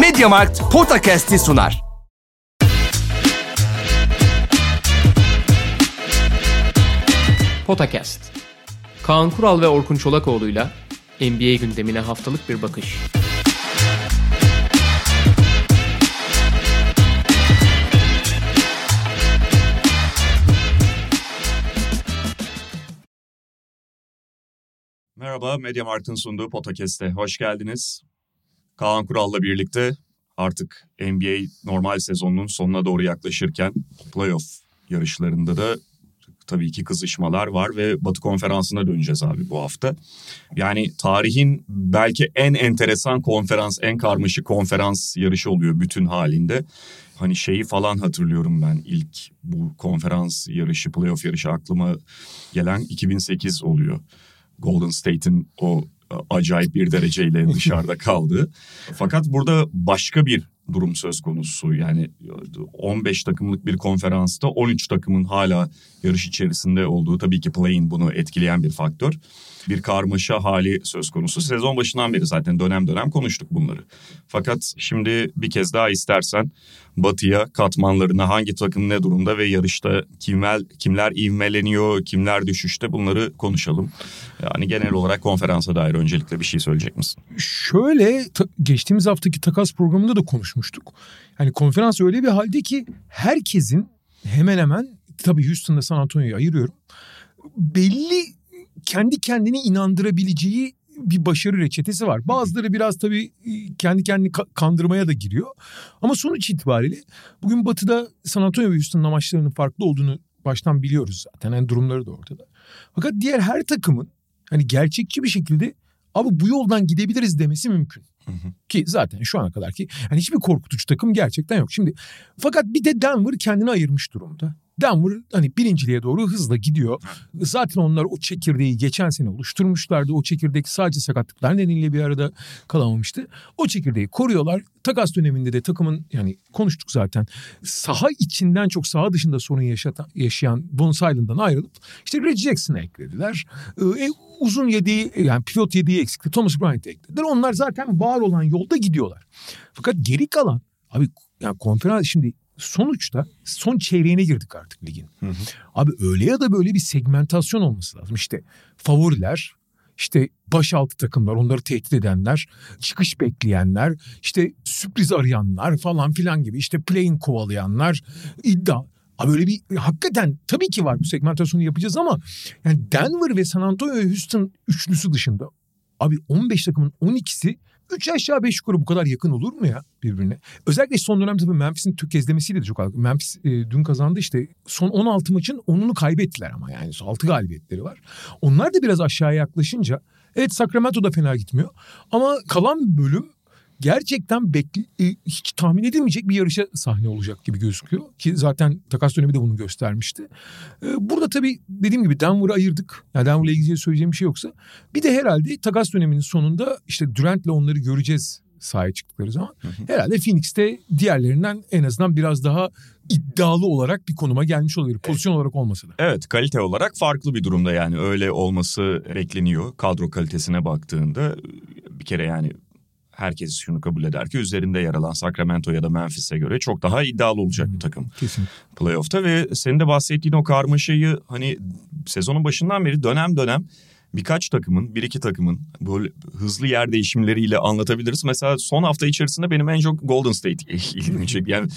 Mediamarkt Podcast'i sunar. Potakast. Kaan Kural ve Orkun Çolakoğlu'yla NBA gündemine haftalık bir bakış. Merhaba, Media Markt'ın sunduğu Podcast'e hoş geldiniz. Kaan Kural'la birlikte artık NBA normal sezonunun sonuna doğru yaklaşırken playoff yarışlarında da tabii ki kızışmalar var ve Batı Konferansı'na döneceğiz abi bu hafta. Yani tarihin belki en enteresan konferans, en karmaşık konferans yarışı oluyor bütün halinde. Hani şeyi falan hatırlıyorum ben ilk bu konferans yarışı, playoff yarışı aklıma gelen 2008 oluyor. Golden State'in o acayip bir dereceyle dışarıda kaldığı. Fakat burada başka bir durum söz konusu. Yani 15 takımlık bir konferansta 13 takımın hala yarış içerisinde olduğu tabii ki play'in bunu etkileyen bir faktör. Bir karmaşa hali söz konusu. Sezon başından beri zaten dönem dönem konuştuk bunları. Fakat şimdi bir kez daha istersen Batı'ya katmanlarına hangi takım ne durumda ve yarışta kimler, kimler ivmeleniyor, kimler düşüşte bunları konuşalım. Yani genel olarak konferansa dair öncelikle bir şey söyleyecek misin? Şöyle geçtiğimiz haftaki takas programında da konuşmuştuk. Yani konferans öyle bir halde ki herkesin hemen hemen tabii Houston'da San Antonio'yu ayırıyorum. Belli kendi kendini inandırabileceği bir başarı reçetesi var. Bazıları biraz tabii kendi kendini kandırmaya da giriyor. Ama sonuç itibariyle bugün Batı'da San Antonio ve Houston'ın amaçlarının farklı olduğunu baştan biliyoruz zaten. Yani durumları da ortada. Fakat diğer her takımın hani gerçekçi bir şekilde abi bu yoldan gidebiliriz demesi mümkün. Hı hı. Ki zaten şu ana kadar ki yani hiçbir korkutucu takım gerçekten yok. Şimdi fakat bir de Denver kendini ayırmış durumda. Denver hani birinciliğe doğru hızla gidiyor. Zaten onlar o çekirdeği geçen sene oluşturmuşlardı. O çekirdek sadece sakatlıklar nedeniyle bir arada kalamamıştı. O çekirdeği koruyorlar. Takas döneminde de takımın yani konuştuk zaten saha içinden çok saha dışında sorun yaşatan, yaşayan Bones Island'dan ayrılıp işte Reggie Jackson'ı eklediler. Ee, uzun yediği yani pivot yediği eksikti. Thomas Bryant'ı eklediler. Onlar zaten var olan yolda gidiyorlar. Fakat geri kalan abi yani konferans şimdi sonuçta son çeyreğine girdik artık ligin. Hı hı. Abi öyle ya da böyle bir segmentasyon olması lazım. İşte favoriler, işte başaltı takımlar, onları tehdit edenler, çıkış bekleyenler, işte sürpriz arayanlar falan filan gibi. işte play'in kovalayanlar, iddia. Abi öyle bir hakikaten tabii ki var bu segmentasyonu yapacağız ama yani Denver ve San Antonio ve Houston üçlüsü dışında abi 15 takımın 12'si 3 aşağı 5 yukarı bu kadar yakın olur mu ya birbirine? Özellikle son dönem tabii Memphis'in tökezlemesiyle de çok alakalı. Memphis e, dün kazandı işte son 16 maçın 10'unu kaybettiler ama yani 6 galibiyetleri var. Onlar da biraz aşağıya yaklaşınca evet Sacramento da fena gitmiyor ama kalan bölüm gerçekten bekle, hiç tahmin edilmeyecek bir yarışa sahne olacak gibi gözüküyor. Ki zaten takas dönemi de bunu göstermişti. E, burada tabii dediğim gibi Denver'ı ayırdık. Yani Denver'la ilgili söyleyeceğim bir şey yoksa. Bir de herhalde takas döneminin sonunda işte Durant'le onları göreceğiz sahaya çıktıkları zaman. Hı hı. Herhalde Phoenix'te diğerlerinden en azından biraz daha iddialı olarak bir konuma gelmiş olabilir. Pozisyon olarak olmasa da. Evet kalite olarak farklı bir durumda yani öyle olması bekleniyor. Kadro kalitesine baktığında bir kere yani herkes şunu kabul eder ki üzerinde yer alan Sacramento ya da Memphis'e göre çok daha iddialı olacak bir takım. Kesin. Playoff'ta ve senin de bahsettiğin o karmaşayı hani sezonun başından beri dönem dönem birkaç takımın, bir iki takımın böyle hızlı yer değişimleriyle anlatabiliriz. Mesela son hafta içerisinde benim en çok Golden State ilgimi çekti. Yani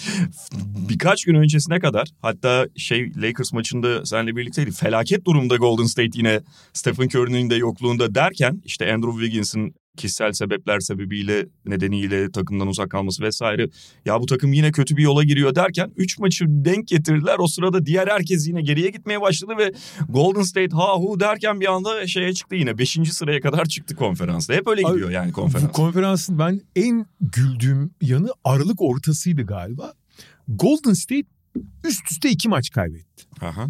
birkaç gün öncesine kadar hatta şey Lakers maçında seninle birlikteydi. Felaket durumda Golden State yine Stephen Curry'nin de yokluğunda derken işte Andrew Wiggins'in kişisel sebepler sebebiyle nedeniyle takımdan uzak kalması vesaire. Ya bu takım yine kötü bir yola giriyor derken 3 maçı denk getirdiler. O sırada diğer herkes yine geriye gitmeye başladı ve Golden State ha hu derken bir anda şeye çıktı yine 5. sıraya kadar çıktı konferansta. Hep öyle gidiyor Abi, yani konferans. Bu konferansın ben en güldüğüm yanı Aralık ortasıydı galiba. Golden State üst üste iki maç kaybetti. Aha.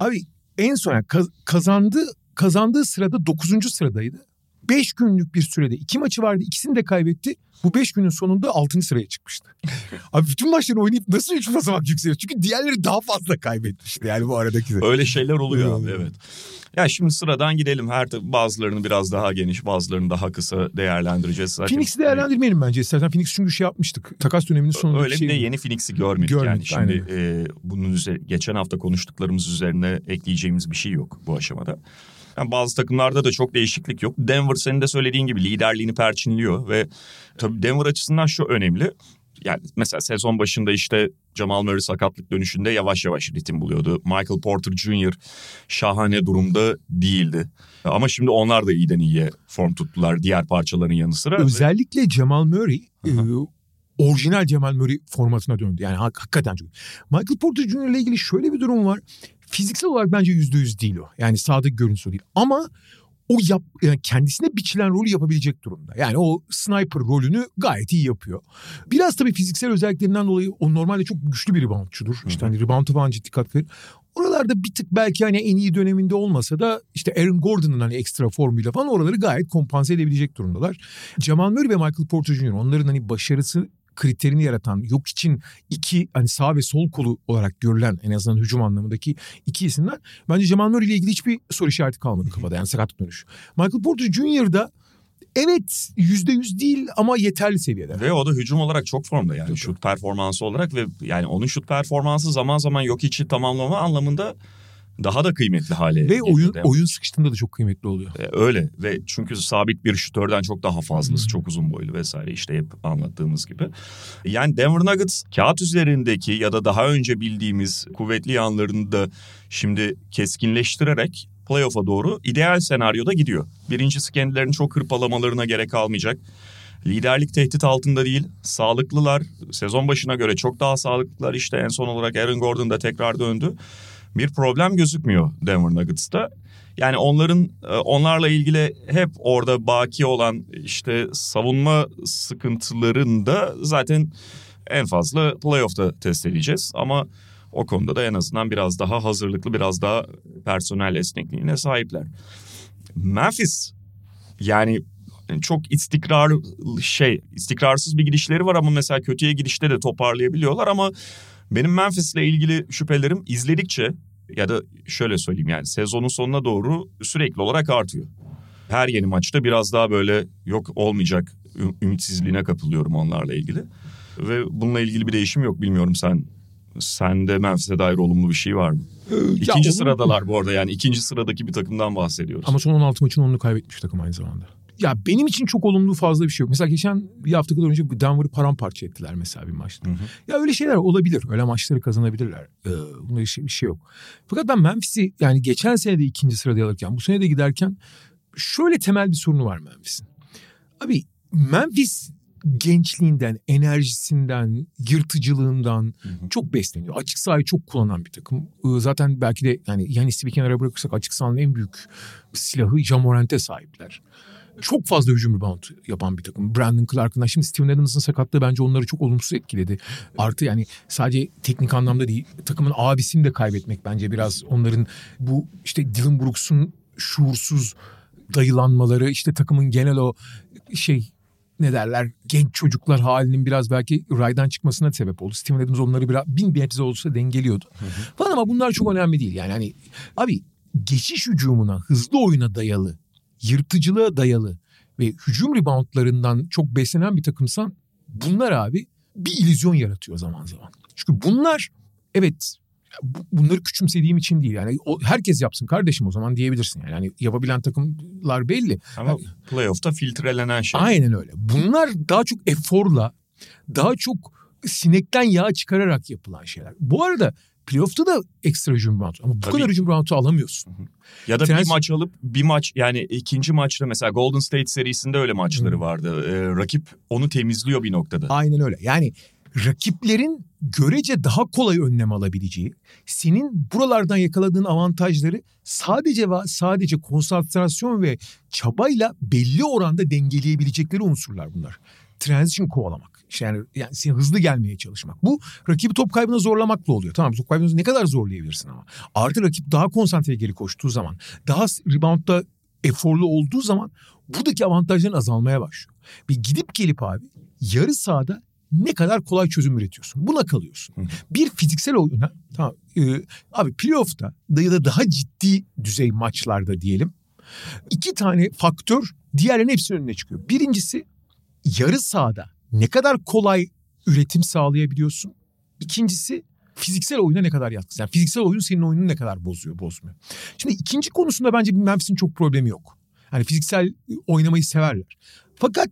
Abi en son kazandı kazandığı sırada 9. sıradaydı. 5 günlük bir sürede iki maçı vardı. ikisini de kaybetti. Bu 5 günün sonunda 6. sıraya çıkmıştı. Abi bütün maçları oynayıp nasıl 3 basamak yükseliyor? Çünkü diğerleri daha fazla kaybetmişti yani bu aradaki. Öyle şeyler oluyor abi evet. Ya şimdi sıradan gidelim. Her bazılarını biraz daha geniş, bazılarını daha kısa değerlendireceğiz. Zaten Phoenix'i değerlendirmeyelim bence. Zaten Phoenix çünkü şey yapmıştık. Takas döneminin sonunda Öyle bir şey... de yeni Phoenix'i görmedik, Görmedik, yani. Şimdi e, bunun üzerine geçen hafta konuştuklarımız üzerine ekleyeceğimiz bir şey yok bu aşamada. Yani bazı takımlarda da çok değişiklik yok. Denver senin de söylediğin gibi liderliğini perçinliyor ve tabii Denver açısından şu önemli. Yani mesela sezon başında işte Jamal Murray sakatlık dönüşünde yavaş yavaş ritim buluyordu. Michael Porter Jr. şahane durumda değildi. Ama şimdi onlar da iyiden iyiye form tuttular diğer parçaların yanı sıra. Özellikle Cemal Murray e, orijinal Cemal Murray formatına döndü. Yani hak- hakikaten çok. Michael Porter Jr. ile ilgili şöyle bir durum var. Fiziksel olarak bence yüzde yüz değil o. Yani sahadaki görüntüsü değil. Ama o yap, yani kendisine biçilen rolü yapabilecek durumda. Yani o sniper rolünü gayet iyi yapıyor. Biraz tabii fiziksel özelliklerinden dolayı o normalde çok güçlü bir reboundçudur. İşte hani rebound'a falan ciddi katkı verir. Oralarda bir tık belki hani en iyi döneminde olmasa da işte Aaron Gordon'ın hani ekstra formuyla falan oraları gayet kompanse edebilecek durumdalar. Jamal Murray ve Michael Porter Jr. onların hani başarısı kriterini yaratan yok için iki hani sağ ve sol kolu olarak görülen en azından hücum anlamındaki iki isimler bence Jamal Murray ile ilgili hiçbir soru işareti kalmadı kafada yani sakatlık dönüş. Michael Porter Jr. da evet yüzde yüz değil ama yeterli seviyede. Ve o da hücum olarak çok formda yani şut performansı olarak ve yani onun şut performansı zaman zaman yok içi tamamlama anlamında daha da kıymetli hale Ve geliyor oyun oyun sıkıştığında da çok kıymetli oluyor. E, Öyle ve çünkü sabit bir şutörden çok daha fazlası çok uzun boylu vesaire işte hep anlattığımız gibi. Yani Denver Nuggets kağıt üzerindeki ya da daha önce bildiğimiz kuvvetli yanlarını da şimdi keskinleştirerek playoff'a doğru ideal senaryoda gidiyor. Birincisi kendilerini çok hırpalamalarına gerek kalmayacak. Liderlik tehdit altında değil. Sağlıklılar. Sezon başına göre çok daha sağlıklılar. İşte en son olarak Aaron Gordon da tekrar döndü. Bir problem gözükmüyor Denver Nuggets'ta. Yani onların e, onlarla ilgili hep orada baki olan işte savunma sıkıntılarını da zaten en fazla playoff'ta test edeceğiz. Ama o konuda da en azından biraz daha hazırlıklı, biraz daha personel esnekliğine sahipler. Memphis yani çok istikrar şey istikrarsız bir gidişleri var ama mesela kötüye gidişte de toparlayabiliyorlar ama benim Memphis'le ilgili şüphelerim izledikçe ya da şöyle söyleyeyim yani sezonun sonuna doğru sürekli olarak artıyor. Her yeni maçta biraz daha böyle yok olmayacak ümitsizliğine kapılıyorum onlarla ilgili. Ve bununla ilgili bir değişim yok bilmiyorum sen sende Memphis'e dair olumlu bir şey var mı? İkinci mu? sıradalar bu arada yani ikinci sıradaki bir takımdan bahsediyoruz. Ama son 16 maçın 10'unu kaybetmiş takım aynı zamanda. Ya benim için çok olumlu fazla bir şey yok. Mesela geçen bir hafta kadar önce Denver'ı paramparça ettiler mesela bir maçta. Hı hı. Ya öyle şeyler olabilir. Öyle maçları kazanabilirler. Ee, bunda bir şey, bir şey yok. Fakat ben Memphis'i yani geçen sene de ikinci sırada alırken bu sene de giderken şöyle temel bir sorunu var Memphis'in. Abi Memphis gençliğinden, enerjisinden, yırtıcılığından çok besleniyor. Açık sahayı çok kullanan bir takım. Ee, Zaten belki de yani Yanis'i bir kenara bırakırsak açık sahanın en büyük silahı Jamorant'e sahipler. Çok fazla hücum rebound yapan bir takım. Brandon Clark'ından şimdi Steven Adams'ın sakatlığı bence onları çok olumsuz etkiledi. Artı yani sadece teknik anlamda değil takımın abisini de kaybetmek bence biraz onların bu işte Dylan Brooks'un şuursuz dayılanmaları işte takımın genel o şey ne derler genç çocuklar halinin biraz belki raydan çıkmasına sebep oldu. Steven Adams onları biraz bin bir nebze olsa dengeliyordu. Falan ama bunlar çok önemli değil. Yani hani abi geçiş hücumuna, hızlı oyuna dayalı, yırtıcılığa dayalı ve hücum reboundlarından çok beslenen bir takımsan bunlar abi bir illüzyon yaratıyor zaman zaman. Çünkü bunlar evet bu- bunları küçümsediğim için değil. Yani o, herkes yapsın kardeşim o zaman diyebilirsin. Yani, yani yapabilen takımlar belli. Ama playoff'ta filtrelenen şey. Aynen öyle. Bunlar daha çok eforla, daha çok sinekten yağ çıkararak yapılan şeyler. Bu arada playoff'ta da ekstra hücum roundu ama bu Tabii. kadar hücum roundu alamıyorsun. Ya da Trans- bir maç alıp bir maç yani ikinci maçta mesela Golden State serisinde öyle maçları Hı. vardı. Ee, rakip onu temizliyor bir noktada. Aynen öyle. Yani rakiplerin görece daha kolay önlem alabileceği, senin buralardan yakaladığın avantajları sadece ve sadece konsantrasyon ve çabayla belli oranda dengeleyebilecekleri unsurlar bunlar. Transition kovalamak. Yani, yani hızlı gelmeye çalışmak. Bu rakibi top kaybına zorlamakla oluyor. Tamam top kaybını ne kadar zorlayabilirsin ama. Artı rakip daha konsantre geri koştuğu zaman, daha reboundda eforlu olduğu zaman buradaki avantajların azalmaya başlıyor. Bir gidip gelip abi yarı sahada ne kadar kolay çözüm üretiyorsun. Buna kalıyorsun. Bir fiziksel oyuna tamam e, abi playoff'ta ya da daha ciddi düzey maçlarda diyelim iki tane faktör diğerlerinin hepsinin önüne çıkıyor. Birincisi yarı sahada ne kadar kolay üretim sağlayabiliyorsun. İkincisi fiziksel oyuna ne kadar yatkın. Yani fiziksel oyun senin oyununu ne kadar bozuyor, bozmuyor. Şimdi ikinci konusunda bence Memphis'in çok problemi yok. Yani fiziksel oynamayı severler. Fakat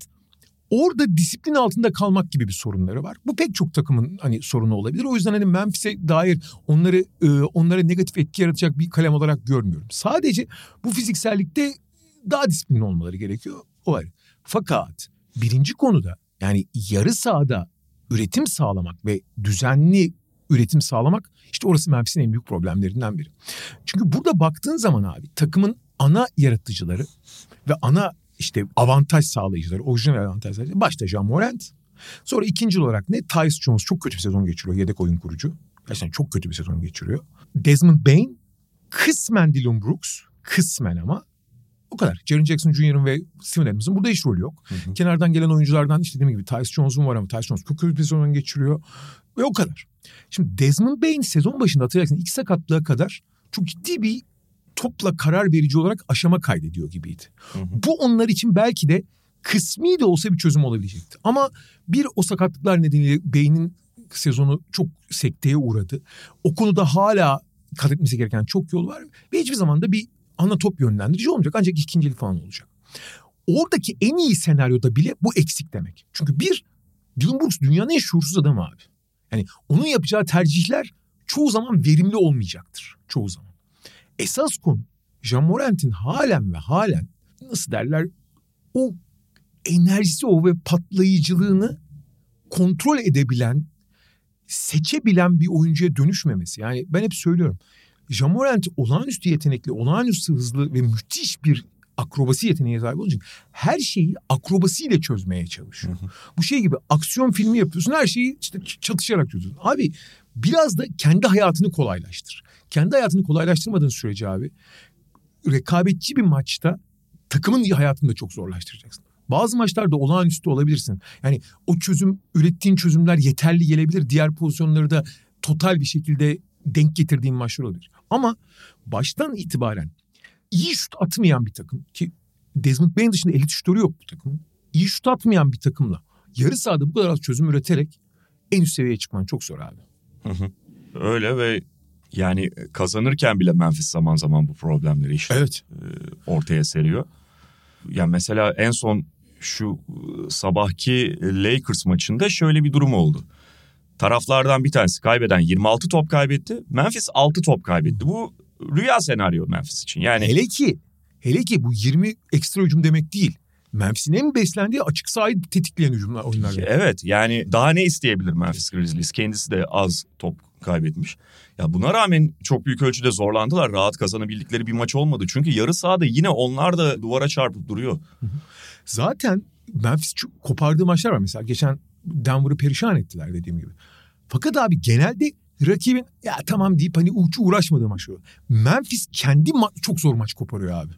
orada disiplin altında kalmak gibi bir sorunları var. Bu pek çok takımın hani sorunu olabilir. O yüzden hani Memphis'e dair onları e, onlara negatif etki yaratacak bir kalem olarak görmüyorum. Sadece bu fiziksellikte daha disiplinli olmaları gerekiyor. O var. Fakat birinci konuda yani yarı sahada üretim sağlamak ve düzenli üretim sağlamak işte orası Memphis'in en büyük problemlerinden biri. Çünkü burada baktığın zaman abi takımın ana yaratıcıları ve ana işte avantaj sağlayıcıları, orijinal avantaj sağlayıcıları başta Jean Morant. Sonra ikinci olarak ne? Tyus Jones çok kötü bir sezon geçiriyor. Yedek oyun kurucu. Gerçekten çok kötü bir sezon geçiriyor. Desmond Bain, kısmen Dylan Brooks, kısmen ama o kadar. Jaren Jackson Jr.'ın ve Steven Adams'ın burada hiç rolü yok. Hı hı. Kenardan gelen oyunculardan işte dediğim gibi Tyus Jones'un var ama Tyus Jones çok kötü bir sezon geçiriyor. Ve o kadar. Şimdi Desmond Bain sezon başında hatırlayacaksın ilk sakatlığa kadar çok ciddi bir topla karar verici olarak aşama kaydediyor gibiydi. Hı hı. Bu onlar için belki de kısmi de olsa bir çözüm olabilecekti. Ama bir o sakatlıklar nedeniyle beynin sezonu çok sekteye uğradı. O konuda hala kat etmesi gereken çok yol var. Ve hiçbir zaman da bir ana top yönlendirici olmayacak. Ancak ikincilik falan olacak. Oradaki en iyi senaryoda bile bu eksik demek. Çünkü bir, Dylan Brooks dünyanın en şuursuz adamı abi. Yani onun yapacağı tercihler çoğu zaman verimli olmayacaktır. Çoğu zaman. Esas konu Jean Morant'in halen ve halen nasıl derler o enerjisi o ve patlayıcılığını kontrol edebilen, seçebilen bir oyuncuya dönüşmemesi. Yani ben hep söylüyorum. Jamorant olağanüstü yetenekli, olağanüstü hızlı ve müthiş bir akrobasi yeteneği sahip olduğu için her şeyi akrobasiyle çözmeye çalışıyor. Hı hı. Bu şey gibi aksiyon filmi yapıyorsun her şeyi işte çatışarak çözüyorsun. Abi biraz da kendi hayatını kolaylaştır. Kendi hayatını kolaylaştırmadığın sürece abi rekabetçi bir maçta takımın hayatını da çok zorlaştıracaksın. Bazı maçlarda olağanüstü olabilirsin. Yani o çözüm, ürettiğin çözümler yeterli gelebilir. Diğer pozisyonları da total bir şekilde denk getirdiğin maçlar olabilir. Ama baştan itibaren iyi şut atmayan bir takım ki Desmond Bain dışında elit şutörü yok bu takımın. İyi şut atmayan bir takımla yarı sahada bu kadar az çözüm üreterek en üst seviyeye çıkman çok zor abi. Hı hı. Öyle ve yani kazanırken bile Memphis zaman zaman bu problemleri işte evet. ortaya seriyor. Yani mesela en son şu sabahki Lakers maçında şöyle bir durum oldu. Taraflardan bir tanesi kaybeden 26 top kaybetti. Memphis 6 top kaybetti. Bu rüya senaryo Memphis için. Yani hele ki hele ki bu 20 ekstra hücum demek değil. Memphis'in en beslendiği açık sahayı tetikleyen hücumlar oyunlar. Evet yani daha ne isteyebilir Memphis Grizzlies? Kendisi de az top kaybetmiş. Ya buna rağmen çok büyük ölçüde zorlandılar. Rahat kazanabildikleri bir maç olmadı. Çünkü yarı sahada yine onlar da duvara çarpıp duruyor. Zaten Memphis kopardığı maçlar var. Mesela geçen Denver'ı perişan ettiler dediğim gibi. Fakat abi genelde rakibin ya tamam deyip hani uç uğraşmadığı maç oluyor. Memphis kendi ma- çok zor maç koparıyor abi.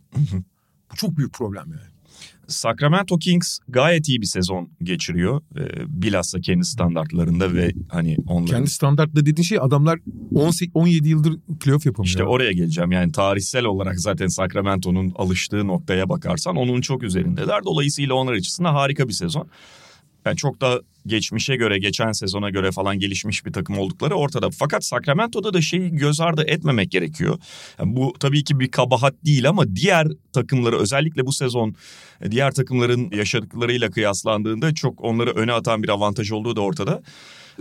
Bu çok büyük problem yani. Sacramento Kings gayet iyi bir sezon geçiriyor. Ee, bilhassa kendi standartlarında ve hani onların... Kendi standartla dediğin şey adamlar 18, 17 yıldır playoff yapamıyor. İşte oraya geleceğim. Yani tarihsel olarak zaten Sacramento'nun alıştığı noktaya bakarsan onun çok üzerindeler. Dolayısıyla onlar açısından harika bir sezon. Yani çok da geçmişe göre, geçen sezona göre falan gelişmiş bir takım oldukları ortada. Fakat Sacramento'da da şeyi göz ardı etmemek gerekiyor. Yani bu tabii ki bir kabahat değil ama diğer takımları özellikle bu sezon e, diğer takımların yaşadıklarıyla kıyaslandığında çok onları öne atan bir avantaj olduğu da ortada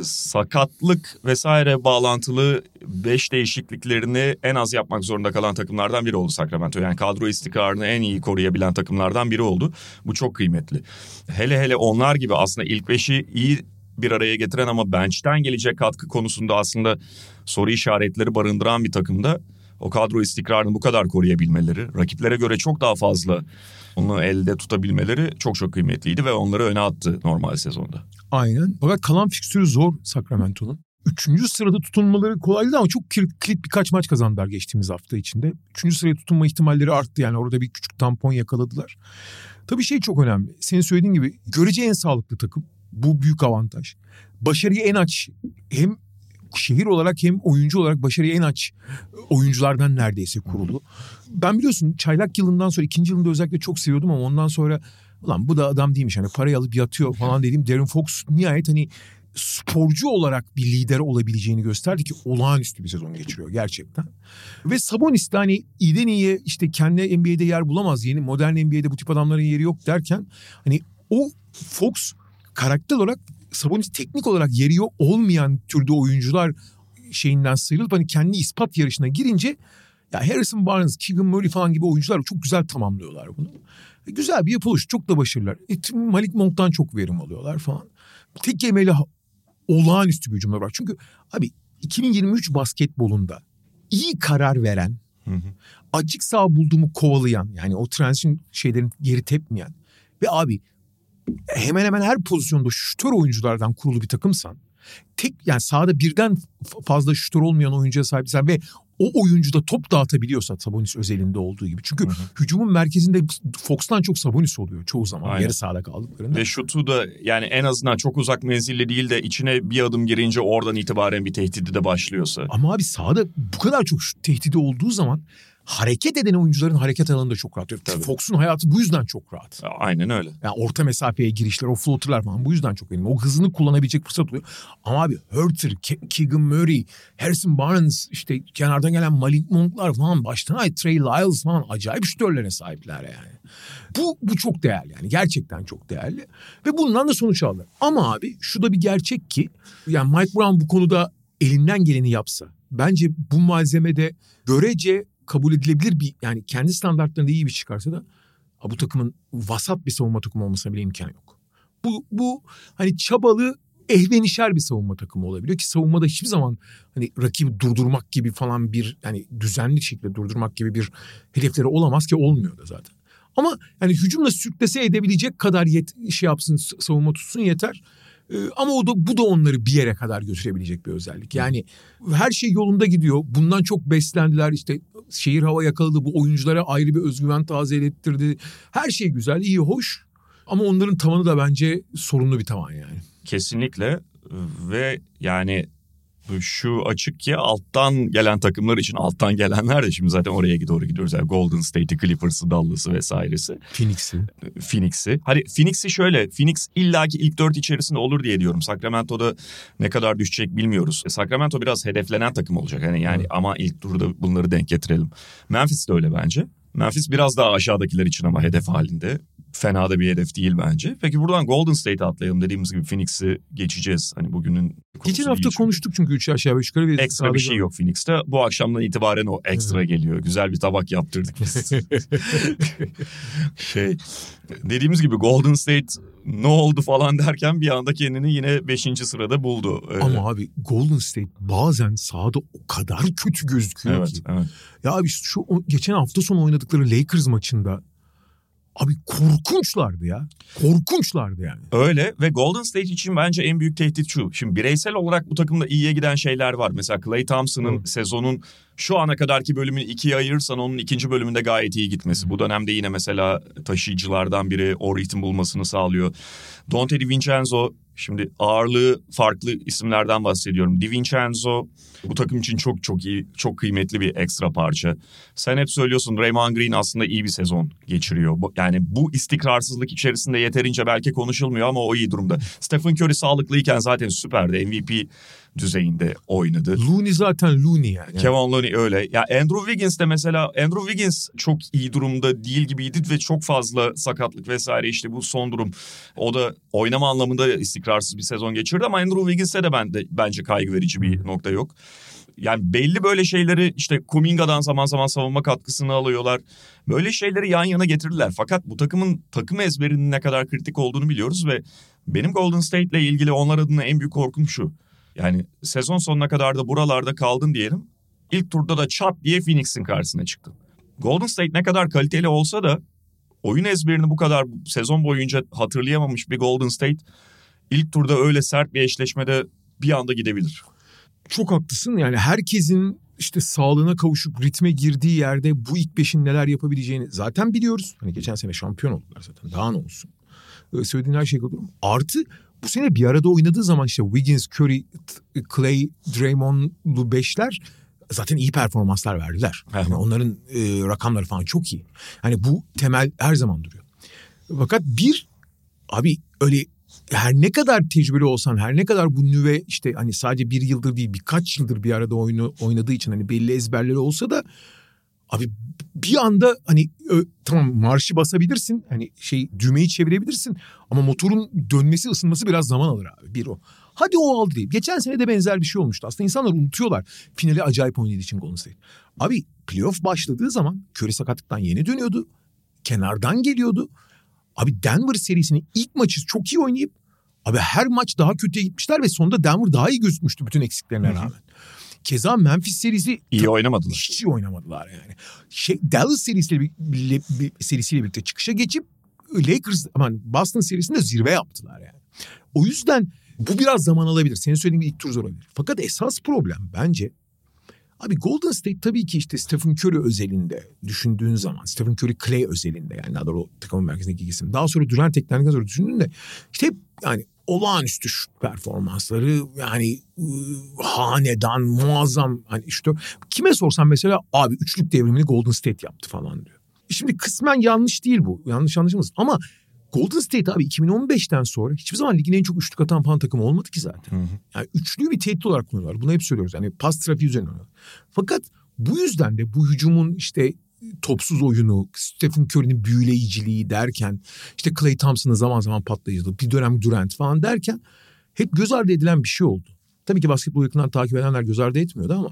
sakatlık vesaire bağlantılı 5 değişikliklerini en az yapmak zorunda kalan takımlardan biri oldu Sacramento. Yani kadro istikrarını en iyi koruyabilen takımlardan biri oldu. Bu çok kıymetli. Hele hele onlar gibi aslında ilk 5'i iyi bir araya getiren ama bench'ten gelecek katkı konusunda aslında soru işaretleri barındıran bir takımda o kadro istikrarını bu kadar koruyabilmeleri, rakiplere göre çok daha fazla onu elde tutabilmeleri çok çok kıymetliydi ve onları öne attı normal sezonda. Aynen. Fakat kalan fikstürü zor Sacramento'nun. üçüncü sırada tutunmaları kolaydı ama çok kilit, kilit birkaç maç kazandılar geçtiğimiz hafta içinde. Üçüncü sıraya tutunma ihtimalleri arttı yani orada bir küçük tampon yakaladılar. Tabii şey çok önemli. Senin söylediğin gibi görece en sağlıklı takım. Bu büyük avantaj. Başarıyı en aç hem şehir olarak hem oyuncu olarak başarıyı en aç oyunculardan neredeyse kurulu. Ben biliyorsun çaylak yılından sonra ikinci yılında özellikle çok seviyordum ama ondan sonra ulan bu da adam değilmiş hani parayı alıp yatıyor falan dediğim Darren Fox nihayet hani sporcu olarak bir lider olabileceğini gösterdi ki olağanüstü bir sezon geçiriyor gerçekten. Ve Sabonis de hani iyiden iyiye işte kendi NBA'de yer bulamaz. Yeni modern NBA'de bu tip adamların yeri yok derken hani o Fox karakter olarak Sabonis teknik olarak yeri yok olmayan türde oyuncular şeyinden sıyrılıp hani kendi ispat yarışına girince ya Harrison Barnes, Keegan Murray falan gibi oyuncular çok güzel tamamlıyorlar bunu. E, güzel bir yapılış. Çok da başarılılar. E, Malik Monk'tan çok verim alıyorlar falan. Tek kelimeyle olağanüstü bir cümle var. Çünkü abi 2023 basketbolunda iyi karar veren, hı hı. açık sağ bulduğumu kovalayan yani o transition şeylerin geri tepmeyen ve abi hemen hemen her pozisyonda şutör oyunculardan kurulu bir takımsan tek yani sahada birden fazla şutör olmayan oyuncuya sahipsen ve o oyuncu da top dağıtabiliyorsa Sabonis özelinde olduğu gibi. Çünkü hı hı. hücumun merkezinde Fox'tan çok Sabonis oluyor çoğu zaman Aynen. yarı sahada kaldıklarında. Ve şutu da yani en azından çok uzak menzilli değil de içine bir adım girince oradan itibaren bir tehdidi de başlıyorsa. Ama abi sahada bu kadar çok tehdidi olduğu zaman hareket eden oyuncuların hareket alanı da çok rahat. Tabii. Fox'un hayatı bu yüzden çok rahat. Aynen öyle. Yani orta mesafeye girişler, o floaterlar falan bu yüzden çok önemli. O hızını kullanabilecek fırsat oluyor. Ama abi Hurter, Ke- Keegan Murray, Harrison Barnes, işte kenardan gelen Malik Monk'lar falan baştan ay Trey Lyles falan acayip şütörlere sahipler yani. Bu, bu çok değerli yani gerçekten çok değerli. Ve bundan da sonuç aldılar. Ama abi şu da bir gerçek ki yani Mike Brown bu konuda elinden geleni yapsa bence bu malzemede görece kabul edilebilir bir yani kendi standartlarında iyi bir çıkarsa da bu takımın vasat bir savunma takımı olmasına bile imkan yok. Bu, bu hani çabalı ehvenişer bir savunma takımı olabiliyor ki savunmada hiçbir zaman hani rakibi durdurmak gibi falan bir yani düzenli şekilde durdurmak gibi bir hedefleri olamaz ki olmuyor da zaten. Ama yani hücumla sürklese edebilecek kadar yet, şey yapsın savunma tutsun yeter. Ee, ama o da bu da onları bir yere kadar götürebilecek bir özellik. Yani her şey yolunda gidiyor. Bundan çok beslendiler. İşte şehir hava yakaladı. Bu oyunculara ayrı bir özgüven tazelettirdi. Her şey güzel, iyi, hoş. Ama onların tavanı da bence sorunlu bir tavan yani. Kesinlikle ve yani şu açık ki alttan gelen takımlar için alttan gelenler de şimdi zaten oraya doğru gidiyoruz. Yani Golden State'i, Clippers'ı, Dallas'ı vesairesi. Phoenix'i. Phoenix'i. Hani Phoenix'i şöyle Phoenix illaki ilk dört içerisinde olur diye diyorum. Sacramento'da ne kadar düşecek bilmiyoruz. E, Sacramento biraz hedeflenen takım olacak. Hani yani evet. ama ilk turda bunları denk getirelim. Memphis de öyle bence. Memphis biraz daha aşağıdakiler için ama hedef halinde. Fena da bir hedef değil bence. Peki buradan Golden State'e atlayalım. Dediğimiz gibi Phoenix'i geçeceğiz. Hani bugünün Geçen hafta çünkü. konuştuk çünkü üç aşağı beş yukarı. Bir ekstra bir şey yok Phoenix'te. Bu akşamdan itibaren o ekstra geliyor. Güzel bir tabak yaptırdık biz. şey dediğimiz gibi Golden State ne oldu falan derken bir anda kendini yine 5. sırada buldu. Ee, Ama abi Golden State bazen sahada o kadar kötü gözüküyor evet, ki. Evet. Ya abi şu geçen hafta sonu oynadıkları Lakers maçında Abi korkunçlardı ya. Korkunçlardı yani. Öyle ve Golden State için bence en büyük tehdit şu. Şimdi bireysel olarak bu takımda iyiye giden şeyler var. Mesela Clay Thompson'ın sezonun şu ana kadarki bölümünü ikiye ayırırsan onun ikinci bölümünde gayet iyi gitmesi. Bu dönemde yine mesela taşıyıcılardan biri o ritim bulmasını sağlıyor. Dante DiVincenzo şimdi ağırlığı farklı isimlerden bahsediyorum. DiVincenzo bu takım için çok çok iyi, çok kıymetli bir ekstra parça. Sen hep söylüyorsun Raymond Green aslında iyi bir sezon geçiriyor. Yani bu istikrarsızlık içerisinde yeterince belki konuşulmuyor ama o iyi durumda. Stephen Curry sağlıklıyken zaten süperdi. MVP düzeyinde oynadı. Looney zaten Looney yani. Kevin Looney öyle. Ya Andrew Wiggins de mesela Andrew Wiggins çok iyi durumda değil gibiydi ve çok fazla sakatlık vesaire işte bu son durum. O da oynama anlamında istikrarsız bir sezon geçirdi ama Andrew Wiggins'e de ben de bence kaygı verici bir nokta yok. Yani belli böyle şeyleri işte Kuminga'dan zaman zaman savunma katkısını alıyorlar. Böyle şeyleri yan yana getirdiler. Fakat bu takımın takım ezberinin ne kadar kritik olduğunu biliyoruz ve benim Golden State ile ilgili onlar adına en büyük korkum şu. Yani sezon sonuna kadar da buralarda kaldın diyelim. İlk turda da çat diye Phoenix'in karşısına çıktın. Golden State ne kadar kaliteli olsa da oyun ezberini bu kadar sezon boyunca hatırlayamamış bir Golden State ilk turda öyle sert bir eşleşmede bir anda gidebilir. çok haklısın. Yani herkesin işte sağlığına kavuşup ritme girdiği yerde bu ilk beşin neler yapabileceğini zaten biliyoruz. Hani geçen sene şampiyon oldular zaten. Daha ne olsun. Ee, söylediğin her şey katılıyorum. Artı bu sene bir arada oynadığı zaman işte Wiggins, Curry, Clay, Draymond'lu beşler zaten iyi performanslar verdiler. Yani onların e, rakamları falan çok iyi. Hani bu temel her zaman duruyor. Fakat bir abi öyle her ne kadar tecrübeli olsan, her ne kadar bu nüve işte hani sadece bir yıldır değil birkaç yıldır bir arada oyunu oynadığı için hani belli ezberleri olsa da abi bir anda hani ö, tamam marşı basabilirsin hani şey düğmeyi çevirebilirsin ama motorun dönmesi ısınması biraz zaman alır abi bir o. Hadi o aldı diyeyim. Geçen sene de benzer bir şey olmuştu. Aslında insanlar unutuyorlar finali acayip oynadığı için Golden State. Abi playoff başladığı zaman Curry sakatlıktan yeni dönüyordu. Kenardan geliyordu. Abi Denver serisinin ilk maçı çok iyi oynayıp abi her maç daha kötüye gitmişler ve sonunda Denver daha iyi gözükmüştü bütün eksiklerine rağmen. Keza Memphis serisi iyi oynamadılar. Hiç iyi oynamadılar yani. Şey Dallas serisiyle, bir, bir, bir, serisiyle birlikte çıkışa geçip Lakers aman Boston serisinde zirve yaptılar yani. O yüzden bu biraz zaman alabilir. Senin söylediğin gibi ilk tur zor olabilir. Fakat esas problem bence Abi Golden State tabii ki işte Stephen Curry özelinde düşündüğün zaman Stephen Curry Clay özelinde yani daha doğru takımın merkezindeki isim. Daha sonra Durant teknikten sonra düşündüğünde işte hep yani olağanüstü şut performansları yani hanedan muazzam hani işte kime sorsan mesela abi üçlük devrimini Golden State yaptı falan diyor. Şimdi kısmen yanlış değil bu yanlış anlaşılmasın ama Golden State abi 2015'ten sonra hiçbir zaman ligin en çok üçlük atan falan takımı olmadı ki zaten. Hı hı. Yani üçlüyü bir tehdit olarak kullanıyorlar. Bunu hep söylüyoruz. Yani pas trafiği üzerine oynuyorlar. Fakat bu yüzden de bu hücumun işte topsuz oyunu, Stephen Curry'nin büyüleyiciliği derken işte Clay Thompson'ın zaman zaman patlayıcılığı, bir dönem Durant falan derken hep göz ardı edilen bir şey oldu. Tabii ki basketbol yakından takip edenler göz ardı etmiyordu ama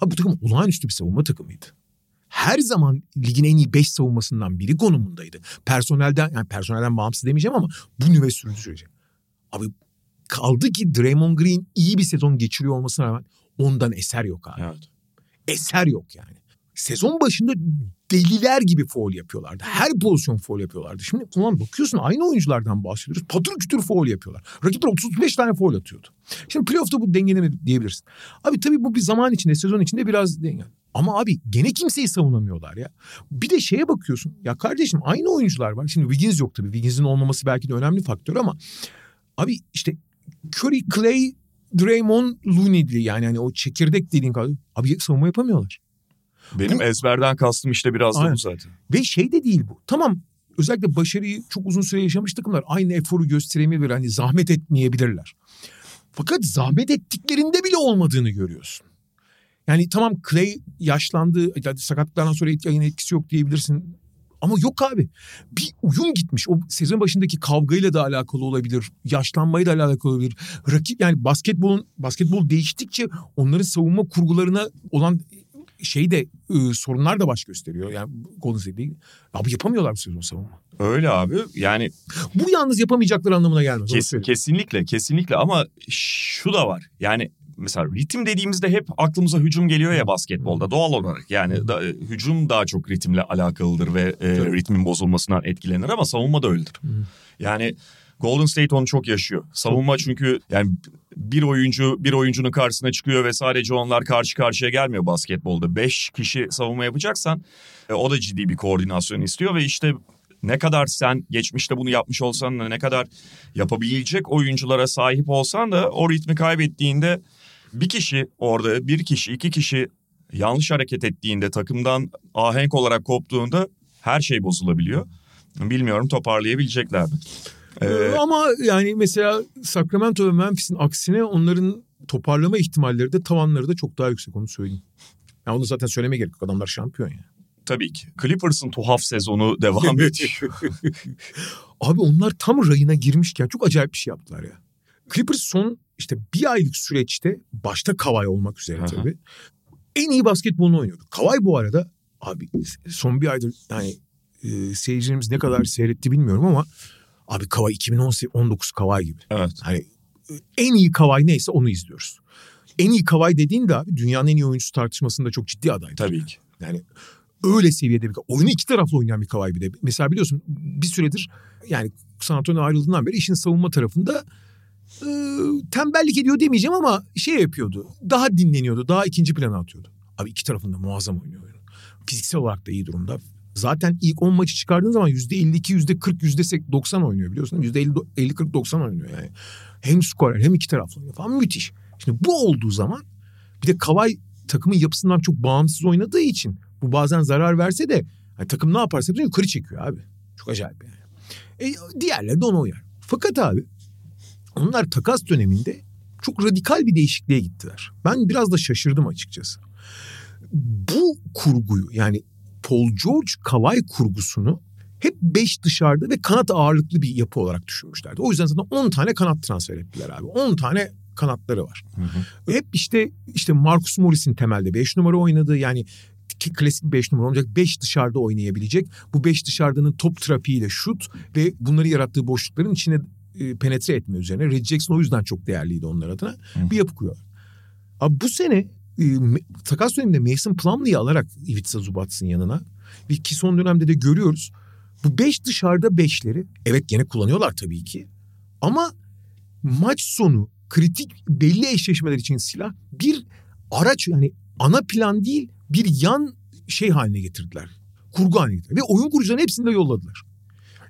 abi bu takım olağanüstü bir savunma takımıydı her zaman ligin en iyi 5 savunmasından biri konumundaydı. Personelden yani personelden bağımsız demeyeceğim ama bu nüve sürdü sürece. Abi kaldı ki Draymond Green iyi bir sezon geçiriyor olmasına rağmen ondan eser yok abi. Evet. Eser yok yani. Sezon başında deliler gibi foul yapıyorlardı. Her pozisyon foul yapıyorlardı. Şimdi ulan bakıyorsun aynı oyunculardan bahsediyoruz. Patır kütür foul yapıyorlar. Rakipler 35 tane foul atıyordu. Şimdi playoff'ta bu dengelemedi diyebilirsin. Abi tabii bu bir zaman içinde, sezon içinde biraz denge. Ama abi gene kimseyi savunamıyorlar ya. Bir de şeye bakıyorsun. Ya kardeşim aynı oyuncular var. Şimdi Wiggins yok tabii. Wiggins'in olmaması belki de önemli faktör ama abi işte Curry, Clay, Draymond, Looney'li yani hani o çekirdek dediğin kadar. Abi savunma yapamıyorlar. Benim bu, ezberden kastım işte biraz aynen. da bu zaten. Ve şey de değil bu. Tamam özellikle başarıyı çok uzun süre yaşamış takımlar aynı eforu gösteremeyebilir. Hani zahmet etmeyebilirler. Fakat zahmet ettiklerinde bile olmadığını görüyorsun. Yani tamam Clay yaşlandı. Sakatlıklardan sonra yayın etkisi yok diyebilirsin. Ama yok abi. Bir uyum gitmiş. O sezon başındaki kavgayla da alakalı olabilir. Yaşlanmayla da alakalı olabilir. Rakip yani basketbolun basketbol değiştikçe onların savunma kurgularına olan şey de e, sorunlar da baş gösteriyor. Yani Golden State değil. Abi yapamıyorlar bu sezon savunma. Öyle abi. Yani bu yalnız yapamayacakları anlamına gelmez. Kes, kesinlikle kesinlikle ama şu da var. Yani mesela ritim dediğimizde hep aklımıza hücum geliyor ya basketbolda doğal olarak. Yani da, hücum daha çok ritimle alakalıdır ve e, ritmin bozulmasından etkilenir ama savunma da öyledir. Yani Golden State onu çok yaşıyor. Savunma çünkü yani bir oyuncu bir oyuncunun karşısına çıkıyor ve sadece onlar karşı karşıya gelmiyor basketbolda. Beş kişi savunma yapacaksan e, o da ciddi bir koordinasyon istiyor ve işte ne kadar sen geçmişte bunu yapmış olsan da ne kadar yapabilecek oyunculara sahip olsan da o ritmi kaybettiğinde bir kişi orada bir kişi iki kişi yanlış hareket ettiğinde takımdan ahenk olarak koptuğunda her şey bozulabiliyor. Bilmiyorum toparlayabilecekler mi? Ee, ee, Ama yani mesela Sacramento ve Memphis'in aksine onların toparlama ihtimalleri de tavanları da çok daha yüksek onu söyleyeyim. Yani onu zaten söyleme gerek yok adamlar şampiyon yani. Tabii ki. Clippers'ın tuhaf sezonu devam ediyor. Abi onlar tam rayına girmişken çok acayip bir şey yaptılar ya. Clippers son işte bir aylık süreçte başta Kavay olmak üzere tabii en iyi basketbolunu oynuyordu. Kavay bu arada abi son bir aydır yani e, seyircilerimiz ne kadar seyretti bilmiyorum ama abi Kavay 2019 Kavay gibi. Evet. Hani e, en iyi Kavay neyse onu izliyoruz. En iyi Kavay dediğin de abi dünyanın en iyi oyuncusu tartışmasında çok ciddi aday. Tabii ki. Yani öyle seviyede bir oyunu iki taraflı oynayan bir Kavay bir de. Mesela biliyorsun bir süredir yani San Antonio ayrıldığından beri işin savunma tarafında e, tembellik ediyor demeyeceğim ama şey yapıyordu. Daha dinleniyordu. Daha ikinci plana atıyordu. Abi iki tarafında muazzam oynuyor oyunu. Fiziksel olarak da iyi durumda. Zaten ilk 10 maçı çıkardığın zaman %52, %40, %90 oynuyor biliyorsun. %50, 50, 40, 90 oynuyor yani. Hem skorer hem iki taraflı oynuyor falan müthiş. Şimdi bu olduğu zaman bir de Kavay takımın yapısından çok bağımsız oynadığı için bu bazen zarar verse de yani takım ne yaparsa yapsın yukarı çekiyor abi. Çok acayip yani. E, diğerleri de ona uyar. Fakat abi onlar takas döneminde çok radikal bir değişikliğe gittiler. Ben biraz da şaşırdım açıkçası. Bu kurguyu yani Paul George Kawhi kurgusunu hep 5 dışarıda ve kanat ağırlıklı bir yapı olarak düşünmüşlerdi. O yüzden zaten 10 tane kanat transfer ettiler abi. 10 tane kanatları var. Hı hı. Hep işte işte Marcus Morris'in temelde 5 numara oynadığı yani klasik 5 numara olacak. 5 dışarıda oynayabilecek. Bu 5 dışarıdanın top trafiğiyle şut ve bunları yarattığı boşlukların içine e, penetre etme üzerine. Red Jackson o yüzden çok değerliydi onlar adına. Hı. Bir yapı kuruyorlar. Abi bu sene takas döneminde Mason Plumlee'yi alarak Ivica Zubats'ın yanına ve ki son dönemde de görüyoruz. Bu beş dışarıda beşleri evet gene kullanıyorlar tabii ki. Ama maç sonu kritik belli eşleşmeler için silah bir araç yani ana plan değil bir yan şey haline getirdiler. Kurgu haline getirdiler. Ve oyun kurucuların hepsini de yolladılar.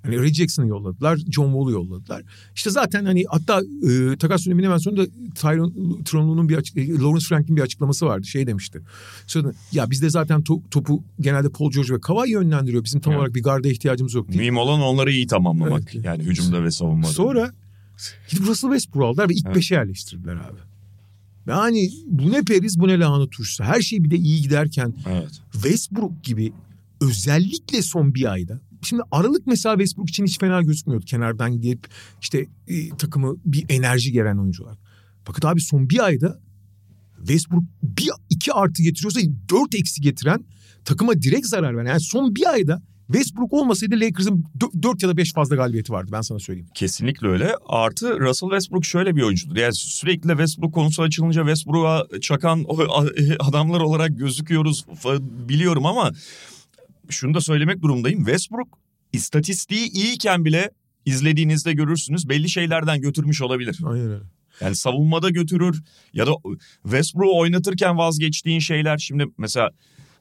Yani Ray Jackson'ı yolladılar, John Wall'u yolladılar. İşte zaten hani hatta e, takas döneminin hemen sonunda Tyron Tronlu'nun bir açık, e, Lawrence Frank'in bir açıklaması vardı. Şey demişti. Sonra, ya bizde zaten to, topu genelde Paul George ve Kawhi yönlendiriyor. Bizim tam evet. olarak bir garda ihtiyacımız yok. Diye. Mühim olan onları iyi tamamlamak. Evet. Yani hücumda ve savunmada. Sonra gidip Russell Westbrook aldılar ve ilk evet. beşe yerleştirdiler abi. Yani bu ne periz bu ne lahana turşusu. Her şey bir de iyi giderken evet. Westbrook gibi özellikle son bir ayda Şimdi Aralık mesela Westbrook için hiç fena gözükmüyordu. Kenardan gelip işte e, takımı bir enerji gelen oyuncular. Fakat abi son bir ayda Westbrook bir iki artı getiriyorsa dört eksi getiren takıma direkt zarar veren. Yani son bir ayda Westbrook olmasaydı Lakers'ın 4 ya da 5 fazla galibiyeti vardı ben sana söyleyeyim. Kesinlikle öyle. Artı Russell Westbrook şöyle bir oyuncudur. Yani sürekli Westbrook konusu açılınca Westbrook'a çakan adamlar olarak gözüküyoruz biliyorum ama şunu da söylemek durumdayım. Westbrook istatistiği iyiyken bile izlediğinizde görürsünüz belli şeylerden götürmüş olabilir. Aynen öyle. Yani savunmada götürür ya da Westbrook oynatırken vazgeçtiğin şeyler şimdi mesela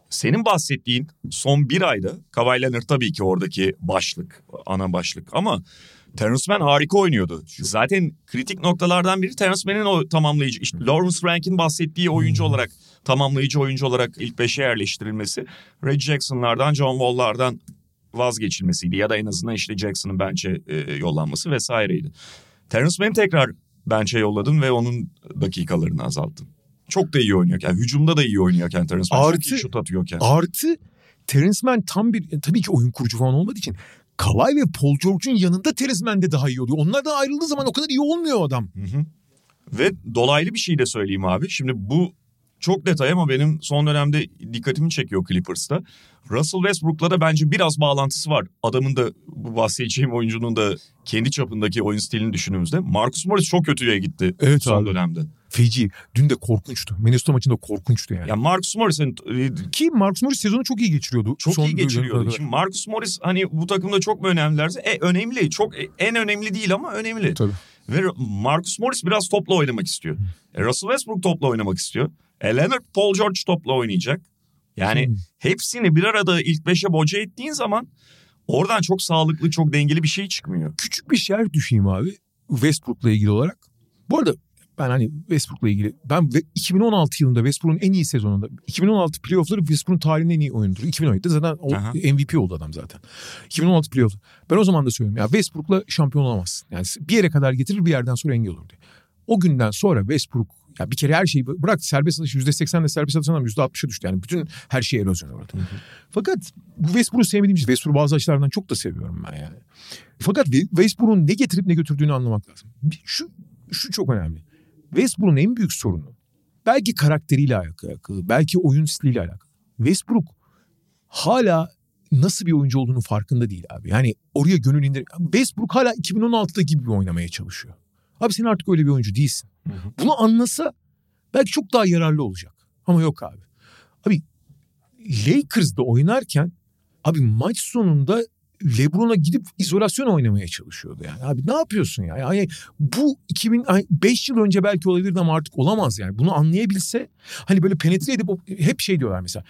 senin bahsettiğin son bir ayda Kawhi Leonard tabii ki oradaki başlık, ana başlık ama Terence Mann harika oynuyordu. Zaten kritik noktalardan biri Terence Mann'in o tamamlayıcı, işte Lawrence Frank'in bahsettiği oyuncu hmm. olarak, tamamlayıcı oyuncu olarak ilk beşe yerleştirilmesi. Ray Jackson'lardan, John Wall'lardan vazgeçilmesiydi ya da en azından işte Jackson'ın bench'e e, yollanması vesaireydi. Terence Mann'i tekrar bench'e yolladım ve onun dakikalarını azalttım. Çok da iyi oynuyorken, hücumda da iyi oynuyorken Terence Mann artı, şut atıyorken. Artı Terence Mann tam bir tabii ki oyun kurucu falan olmadığı için Kawhi ve Paul George'un yanında Terence Mann de daha iyi oluyor. Onlardan ayrıldığı zaman o kadar iyi olmuyor adam. Hı hı. Ve dolaylı bir şey de söyleyeyim abi. Şimdi bu çok detay ama benim son dönemde dikkatimi çekiyor Clippers'ta. Russell Westbrook'la da bence biraz bağlantısı var. Adamın da bu bahsedeceğim oyuncunun da kendi çapındaki oyun stilini düşündüğümüzde. Marcus Morris çok kötüye gitti evet son abi. dönemde. Feci. Dün de korkunçtu. Minnesota maçında korkunçtu yani. Ya Marcus Morris'in... E, Ki Marcus Morris sezonu çok iyi geçiriyordu. Çok son iyi geçiriyordu. Şimdi Marcus Morris hani bu takımda çok mu önemlilerse? E, önemli. Çok e, en önemli değil ama önemli. Tabii. Ve Marcus Morris biraz topla oynamak istiyor. E, Russell Westbrook topla oynamak istiyor. E, Leonard Paul George topla oynayacak. Yani hmm. hepsini bir arada ilk beşe boca ettiğin zaman oradan çok sağlıklı, çok dengeli bir şey çıkmıyor. Küçük bir şer düşeyim abi Westbrook'la ilgili olarak. Bu arada ben hani Westbrook'la ilgili ben 2016 yılında Westbrook'un en iyi sezonunda 2016 playoff'ları Westbrook'un tarihinin en iyi oyundur. 2017'de zaten o Aha. MVP oldu adam zaten. 2016 playoff. Ben o zaman da söylüyorum ya Westbrook'la şampiyon olamazsın. Yani bir yere kadar getirir bir yerden sonra engel olur diye. O günden sonra Westbrook ya bir kere her şeyi bırak serbest atış %80'le serbest atış adam %60'a düştü. Yani bütün her şey erozyon orada. Fakat bu Westbrook'u sevmediğim için Westbrook bazı açılardan çok da seviyorum ben yani. Fakat Westbrook'un ne getirip ne götürdüğünü anlamak lazım. Şu, şu çok önemli. Westbrook'un en büyük sorunu belki karakteriyle alakalı, belki oyun stiliyle alakalı. Westbrook hala nasıl bir oyuncu olduğunu farkında değil abi. Yani oraya gönül indir. Westbrook hala 2016'da gibi oynamaya çalışıyor. Abi sen artık öyle bir oyuncu değilsin. Hı hı. Bunu anlasa belki çok daha yararlı olacak. Ama yok abi. Abi Lakers'da oynarken abi maç sonunda LeBron'a gidip izolasyon oynamaya çalışıyordu yani. Abi ne yapıyorsun ya? Yani bu 2005 yıl önce belki olabilirdi ama artık olamaz yani. Bunu anlayabilse hani böyle penetre edip hep şey diyorlar mesela.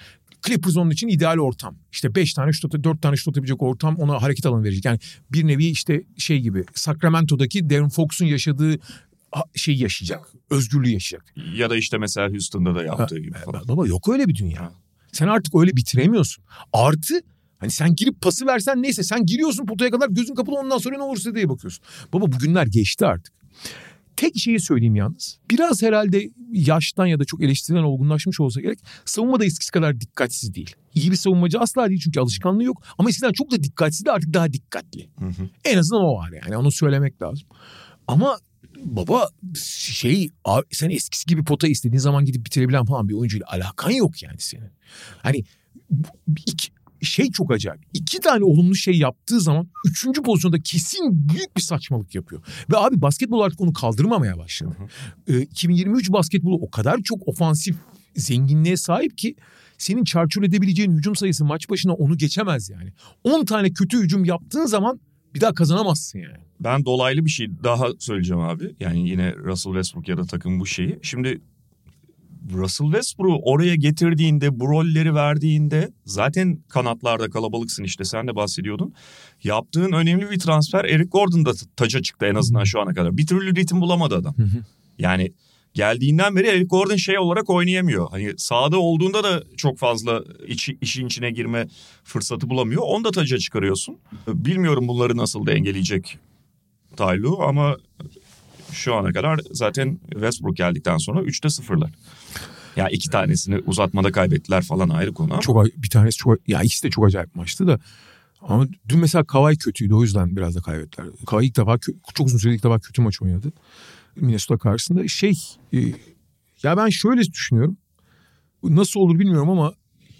Clippers onun için ideal ortam. İşte 5 tane şut, 4 tane şut atabilecek ortam ona hareket alanı verecek. Yani bir nevi işte şey gibi Sacramento'daki Darren Fox'un yaşadığı şey yaşayacak. Özgürlüğü yaşayacak. Ya da işte mesela Houston'da da yaptığı gibi falan. Baba yok öyle bir dünya. Sen artık öyle bitiremiyorsun. Artı Hani sen girip pası versen neyse sen giriyorsun potaya kadar gözün kapalı ondan sonra ne olursa diye bakıyorsun. Baba bugünler geçti artık. Tek şeyi söyleyeyim yalnız. Biraz herhalde yaştan ya da çok eleştirilen olgunlaşmış olsa gerek. Savunma da eskisi kadar dikkatsiz değil. İyi bir savunmacı asla değil çünkü alışkanlığı yok. Ama eskiden çok da dikkatsiz de artık daha dikkatli. Hı hı. En azından o var yani onu söylemek lazım. Ama baba şey sen eskisi gibi pota istediğin zaman gidip bitirebilen falan bir oyuncuyla alakan yok yani senin. Hani iki, şey çok acayip. İki tane olumlu şey yaptığı zaman üçüncü pozisyonda kesin büyük bir saçmalık yapıyor. Ve abi basketbol artık onu kaldırmamaya başladı. Hı hı. 2023 basketbolu o kadar çok ofansif zenginliğe sahip ki senin çarçur edebileceğin hücum sayısı maç başına onu geçemez yani. 10 tane kötü hücum yaptığın zaman bir daha kazanamazsın yani. Ben dolaylı bir şey daha söyleyeceğim abi. Yani yine Russell Westbrook ya da takım bu şeyi. Şimdi Russell Westbrook'u oraya getirdiğinde, bu rolleri verdiğinde zaten kanatlarda kalabalıksın işte sen de bahsediyordun. Yaptığın önemli bir transfer Eric Gordon da taca çıktı en azından şu ana kadar. Bir türlü ritim bulamadı adam. Yani geldiğinden beri Eric Gordon şey olarak oynayamıyor. Hani sahada olduğunda da çok fazla iç, işin içine girme fırsatı bulamıyor. Onu da taca çıkarıyorsun. Bilmiyorum bunları nasıl dengeleyecek Taylu ama şu ana kadar zaten Westbrook geldikten sonra 3'te sıfırlar. Ya iki tanesini uzatmada kaybettiler falan ayrı konu ama. Çok bir tanesi çok ya ikisi de çok acayip maçtı da. Ama dün mesela Kavay kötüydü o yüzden biraz da kaybettiler. Kavay ilk defa çok uzun süre ilk defa kötü maç oynadı. Minnesota karşısında şey e, ya ben şöyle düşünüyorum. Nasıl olur bilmiyorum ama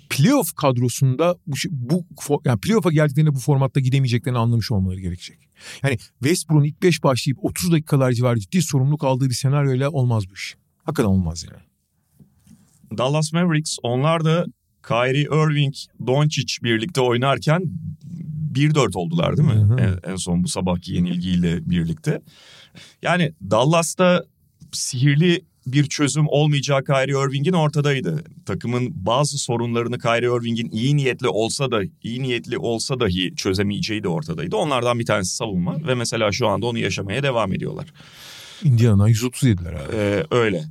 playoff kadrosunda bu, bu yani playoff'a geldiklerinde bu formatta gidemeyeceklerini anlamış olmaları gerekecek. Yani Westbrook'un ilk 5 başlayıp 30 dakikalar civarı ciddi sorumluluk aldığı bir senaryoyla olmaz bu iş. Hakikaten olmaz yani. Dallas Mavericks onlar da Kyrie Irving, Doncic birlikte oynarken 1-4 oldular değil mi? Hı hı. En, en son bu sabahki yenilgiyle birlikte. Yani Dallas'ta sihirli bir çözüm olmayacağı Kyrie Irving'in ortadaydı. Takımın bazı sorunlarını Kyrie Irving'in iyi niyetli olsa da iyi niyetli olsa dahi çözemeyeceği de ortadaydı. Onlardan bir tanesi savunma ve mesela şu anda onu yaşamaya devam ediyorlar. Indiana'dan 130 yediler abi. Ee, öyle.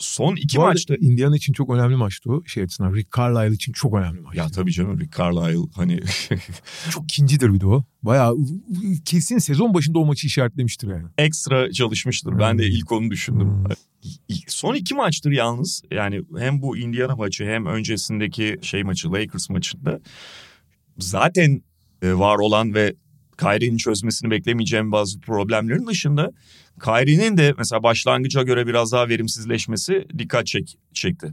Son iki Bu maçta... Indiana için çok önemli maçtı o. Şey açısından Rick Carlisle için çok önemli maçtı. Ya tabii canım Rick Carlisle hani... çok ikincidir bir de o. Bayağı kesin sezon başında o maçı işaretlemiştir yani. Ekstra çalışmıştır. Hmm. Ben de ilk onu düşündüm. Hmm. Son iki maçtır yalnız yani hem bu Indiana maçı hem öncesindeki şey maçı Lakers maçında zaten e, var olan ve Kyrie'nin çözmesini beklemeyeceğim bazı problemlerin dışında Kyrie'nin de mesela başlangıca göre biraz daha verimsizleşmesi dikkat çek, çekti.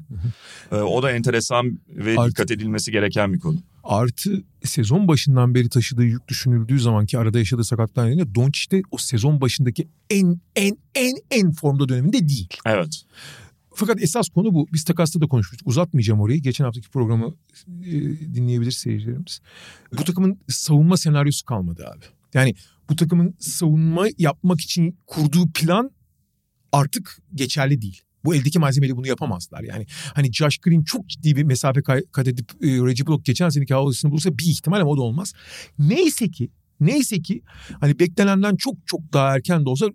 Ee, o da enteresan ve Artı, dikkat edilmesi gereken bir konu. Artı sezon başından beri taşıdığı yük düşünüldüğü zaman ki arada yaşadığı sakatlıklar nedeniyle Doncic de o sezon başındaki en en en en formda döneminde değil. Evet. Fakat esas konu bu. Biz takasta da konuşmuştuk. Uzatmayacağım orayı. Geçen haftaki programı e, dinleyebilir seyircilerimiz. Bu takımın savunma senaryosu kalmadı abi. Yani bu takımın savunma yapmak için kurduğu plan artık geçerli değil. Bu eldeki malzemeyle bunu yapamazlar. Yani hani Josh Green çok ciddi bir mesafe kat edip e, Reggie Block geçen seneki havasını bulursa bir ihtimal ama o da olmaz. Neyse ki Neyse ki hani beklenenden çok çok daha erken de olsa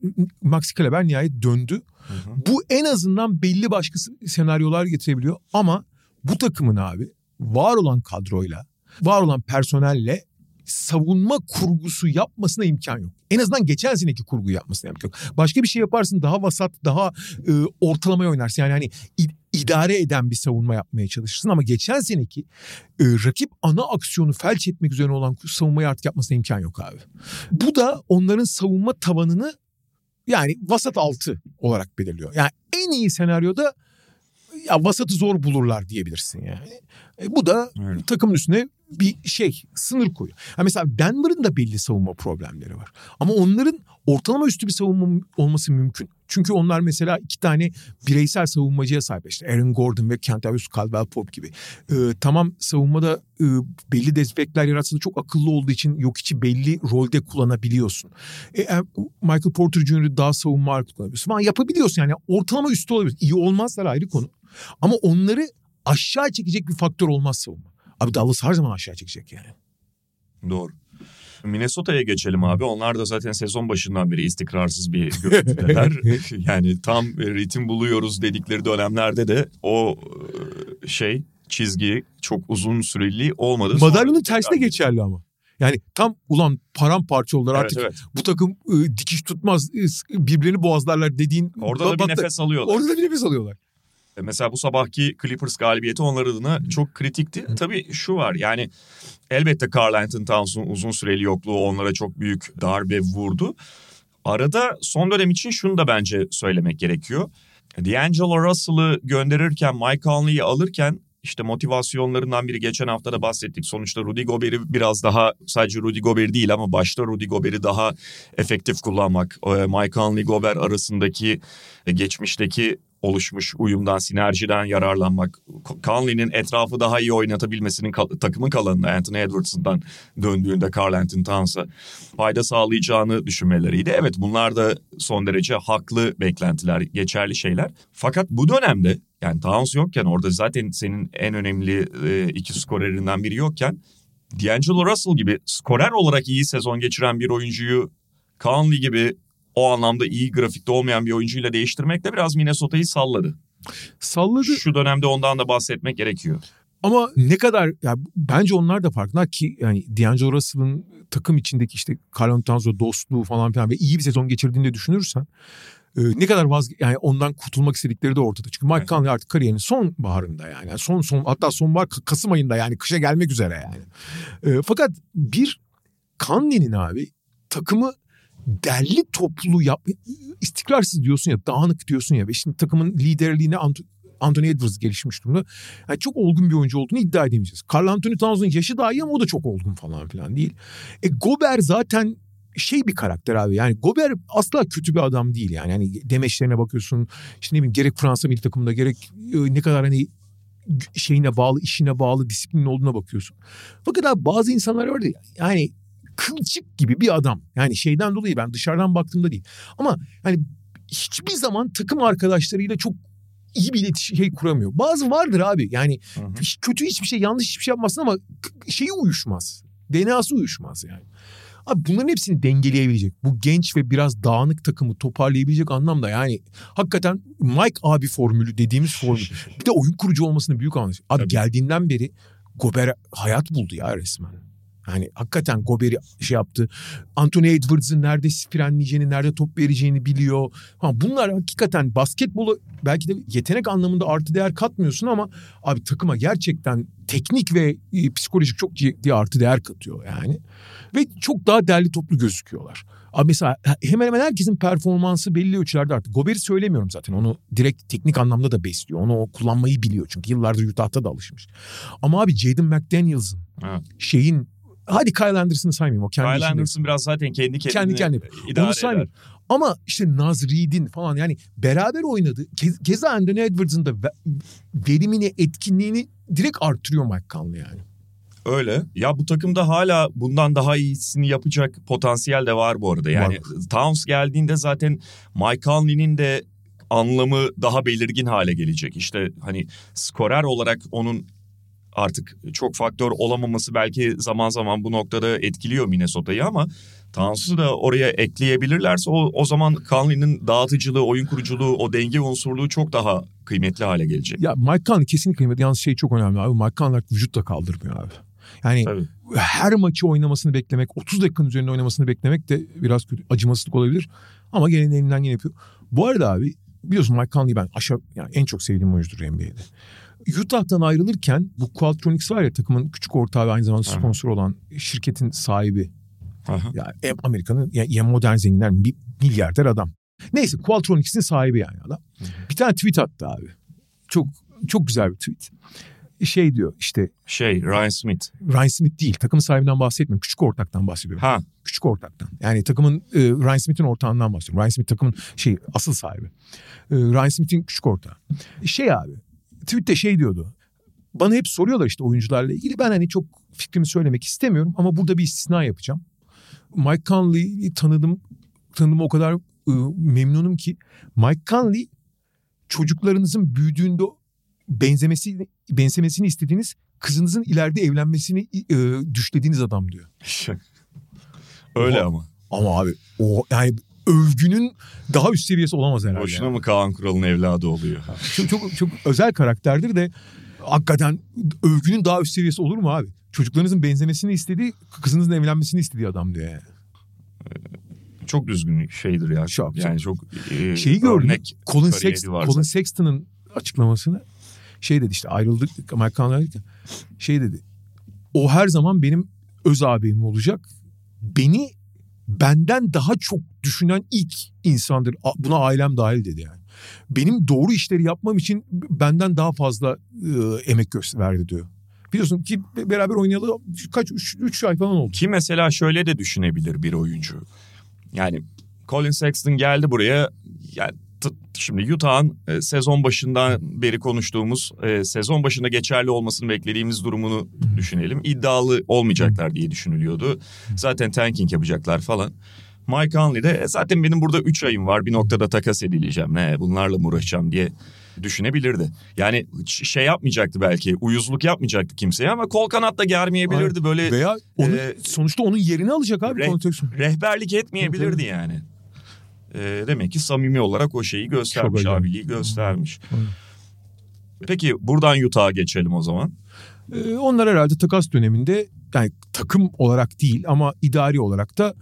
Maxi Kleber nihayet döndü. Hı hı. Bu en azından belli başka senaryolar getirebiliyor ama bu takımın abi var olan kadroyla, var olan personelle savunma kurgusu yapmasına imkan yok. En azından geçen seneki kurgu yapmasına imkan yok. Başka bir şey yaparsın daha vasat, daha e, ortalamaya oynarsın. Yani hani idare eden bir savunma yapmaya çalışırsın ama geçen seneki e, rakip ana aksiyonu felç etmek üzerine olan savunmayı artık yapmasına imkan yok abi. Bu da onların savunma tavanını yani vasat altı olarak belirliyor. Yani en iyi senaryoda ya vasatı zor bulurlar diyebilirsin yani. E, bu da Öyle. takımın üstüne bir şey sınır koyuyor. Ha mesela Denver'ın da belli savunma problemleri var. Ama onların ortalama üstü bir savunma olması mümkün. Çünkü onlar mesela iki tane bireysel savunmacıya sahip. İşte Aaron Gordon ve Kentavius Caldwell Pope gibi. Ee, tamam savunmada e, belli despekler yaratsa da çok akıllı olduğu için yok içi belli rolde kullanabiliyorsun. E, e, Michael Porter Jr. daha savunma ağırlıklı kullanabiliyorsun. Falan yapabiliyorsun yani ortalama üstü olabilir. İyi olmazlar ayrı konu. Ama onları aşağı çekecek bir faktör olmaz savunma. Abi Dallas her zaman aşağı çekecek yani. Doğru. Minnesota'ya geçelim abi. Onlar da zaten sezon başından beri istikrarsız bir görüntüdeler. yani tam ritim buluyoruz dedikleri dönemlerde de o e, şey çizgi çok uzun süreli olmadı. Madalyonun tersi de geçerli ama. Yani tam ulan paramparça oldular Evet, artık evet. bu takım e, dikiş tutmaz e, birbirlerini boğazlarlar dediğin. Orada da bir nefes alıyorlar. Orada da bir nefes alıyorlar. E, Mesela bu sabahki Clippers galibiyeti onlar adına çok kritikti. Tabii şu var yani elbette Carl Anthony Towns'un uzun süreli yokluğu onlara çok büyük darbe vurdu. Arada son dönem için şunu da bence söylemek gerekiyor. D'Angelo Russell'ı gönderirken Mike Conley'i alırken işte motivasyonlarından biri geçen hafta da bahsettik. Sonuçta Rudy Gobert'i biraz daha sadece Rudy Gobert değil ama başta Rudy Gobert'i daha efektif kullanmak. e, Mike Conley Gobert arasındaki e, geçmişteki oluşmuş uyumdan, sinerjiden yararlanmak. Conley'nin etrafı daha iyi oynatabilmesinin takımın kalanına Anthony Edwards'ından döndüğünde Carl Anthony Towns'a fayda sağlayacağını düşünmeleriydi. Evet bunlar da son derece haklı beklentiler, geçerli şeyler. Fakat bu dönemde yani Towns yokken orada zaten senin en önemli e, iki skorerinden biri yokken D'Angelo Russell gibi skorer olarak iyi sezon geçiren bir oyuncuyu Conley gibi o anlamda iyi grafikte olmayan bir oyuncuyla değiştirmek de biraz Minnesota'yı salladı. Salladı Şu dönemde ondan da bahsetmek gerekiyor. ama ne kadar ya bence onlar da farkında ki yani D'Angelo Russell'ın takım içindeki işte Carl Towns'la dostluğu falan filan ve iyi bir sezon geçirdiğini de düşünürsen e, ne kadar vaz yani ondan kurtulmak istedikleri de ortada. Çünkü Mike Evet. Conley artık kariyerinin son baharında yani. Yani son son hatta sonbahar K- Kasım ayında yani kışa gelmek üzere yani. E, fakat bir Conley'nin abi takımı derli toplu yap istikrarsız diyorsun ya dağınık diyorsun ya ve şimdi takımın liderliğine Ant- Anthony Edwards gelişmiş durumda. Yani çok olgun bir oyuncu olduğunu iddia edemeyeceğiz. Carl Anthony Towns'un yaşı daha iyi ama o da çok olgun falan filan değil. E Gobert zaten şey bir karakter abi. Yani Gobert asla kötü bir adam değil yani. Yani demeçlerine bakıyorsun. İşte ne bileyim gerek Fransa milli takımında gerek e, ne kadar hani şeyine bağlı, işine bağlı, disiplinin olduğuna bakıyorsun. Fakat abi bazı insanlar var ya yani kılçık gibi bir adam. Yani şeyden dolayı ben dışarıdan baktığımda değil. Ama hani hiçbir zaman takım arkadaşlarıyla çok iyi bir iletişim şey kuramıyor. Bazı vardır abi yani Hı hı. hiç- kötü hiçbir şey yanlış hiçbir şey yapmasın ama şeyi uyuşmaz. DNA'sı uyuşmaz yani. Abi bunların hepsini dengeleyebilecek. Bu genç ve biraz dağınık takımı toparlayabilecek anlamda yani hakikaten Mike abi formülü dediğimiz formül. Bir de oyun kurucu olmasının büyük avantajı. Abi Tabii. geldiğinden beri Gober hayat buldu ya resmen. Yani hakikaten Gober'i şey yaptı. Anthony Edwards'ın nerede frenleyeceğini, nerede top vereceğini biliyor. Ha, bunlar hakikaten basketbolu belki de yetenek anlamında artı değer katmıyorsun ama abi takıma gerçekten teknik ve e, psikolojik çok ciddi artı değer katıyor yani. Ve çok daha derli toplu gözüküyorlar. Abi mesela hemen hemen herkesin performansı belli ölçülerde artık. Gober'i söylemiyorum zaten. Onu direkt teknik anlamda da besliyor. Onu o kullanmayı biliyor. Çünkü yıllardır Utah'ta da alışmış. Ama abi Jaden McDaniels'ın Evet. şeyin hadi Kyle Anderson'ı saymayayım o kendi Kyle işinde. Anderson biraz zaten kendi kendine Kendi kendine. idare Onu saymayayım. Ama işte Naz Reed'in falan yani beraber oynadı. Ke- Keza Anthony Edwards'ın da ve- verimini, etkinliğini direkt artırıyor Mike Conley yani. Öyle. Ya bu takımda hala bundan daha iyisini yapacak potansiyel de var bu arada. Yani Towns geldiğinde zaten Mike Conley'nin de anlamı daha belirgin hale gelecek. İşte hani skorer olarak onun artık çok faktör olamaması belki zaman zaman bu noktada etkiliyor Minnesota'yı ama Towns'u da oraya ekleyebilirlerse o, o zaman Conley'nin dağıtıcılığı, oyun kuruculuğu, o denge unsurluğu çok daha kıymetli hale gelecek. Ya Mike Conley kesinlikle kıymetli. Yalnız şey çok önemli abi. Mike Conley vücut da kaldırmıyor abi. Yani Tabii. her maçı oynamasını beklemek, 30 dakikanın üzerinde oynamasını beklemek de biraz kötü, acımasızlık olabilir. Ama gene elinden gene yapıyor. Bu arada abi biliyorsun Mike Conley ben aşağı yani en çok sevdiğim oyuncudur NBA'de. Utah'tan ayrılırken bu Qualtrics var ya takımın küçük ortağı ve aynı zamanda Aha. sponsor olan şirketin sahibi. Aha. Ya hem Amerika'nın ya, ya modern zenginler milyarder adam. Neyse Qualtrics'in sahibi yani adam. Bir tane tweet attı abi. Çok çok güzel bir tweet. Şey diyor işte Şey Ryan Smith. Ryan Smith değil takım sahibinden bahsetmiyorum. Küçük ortaktan bahsediyorum. Ha küçük ortaktan. Yani takımın e, Ryan Smith'in ortağından bahsediyorum. Ryan Smith takımın şey asıl sahibi. E, Ryan Smith'in küçük ortağı. Şey abi tweette şey diyordu. Bana hep soruyorlar işte oyuncularla ilgili. Ben hani çok fikrimi söylemek istemiyorum ama burada bir istisna yapacağım. Mike Conley'i tanıdım. Tanıdığıma o kadar e, memnunum ki. Mike Conley çocuklarınızın büyüdüğünde benzemesi benzemesini istediğiniz kızınızın ileride evlenmesini e, düşlediğiniz adam diyor. Öyle ama. Ama abi o yani övgünün daha üst seviyesi olamaz herhalde. Boşuna yani. mı Kaan Kural'ın evladı oluyor? Çok, çok, çok özel karakterdir de hakikaten övgünün daha üst seviyesi olur mu abi? Çocuklarınızın benzemesini istediği, kızınızın evlenmesini istediği adam diyor yani. Çok düzgün şeydir ya. Çok, yani çok e, Şeyi gördüm. Colin, kariyeri Sext, varsa. Colin Sexton'ın açıklamasını şey dedi işte ayrıldık Amerikanlar şey dedi. O her zaman benim öz abim olacak. Beni benden daha çok düşünen ilk insandır. Buna ailem dahil dedi yani. Benim doğru işleri yapmam için benden daha fazla e, emek gösterdi diyor. Biliyorsun ki beraber oynayalı kaç 3 ay falan oldu. Ki mesela şöyle de düşünebilir bir oyuncu. Yani Colin Sexton geldi buraya. Yani şimdi Utah'ın e, sezon başından beri konuştuğumuz e, sezon başında geçerli olmasını beklediğimiz durumunu düşünelim. İddialı olmayacaklar diye düşünülüyordu. Zaten tanking yapacaklar falan. Mike Conley de "E, zaten benim burada 3 ayım var bir noktada takas edileceğim. Ne bunlarla mı uğraşacağım diye düşünebilirdi. Yani şey yapmayacaktı belki uyuzluk yapmayacaktı kimseye ama kol kanat da germeyebilirdi böyle Veya onu, e, sonuçta onun yerini alacak abi. Re- rehberlik etmeyebilirdi yani. Ee, demek ki samimi olarak o şeyi göstermiş, acayip. abiliği göstermiş. Peki buradan Utah'a geçelim o zaman. Ee, onlar herhalde takas döneminde yani takım olarak değil ama idari olarak da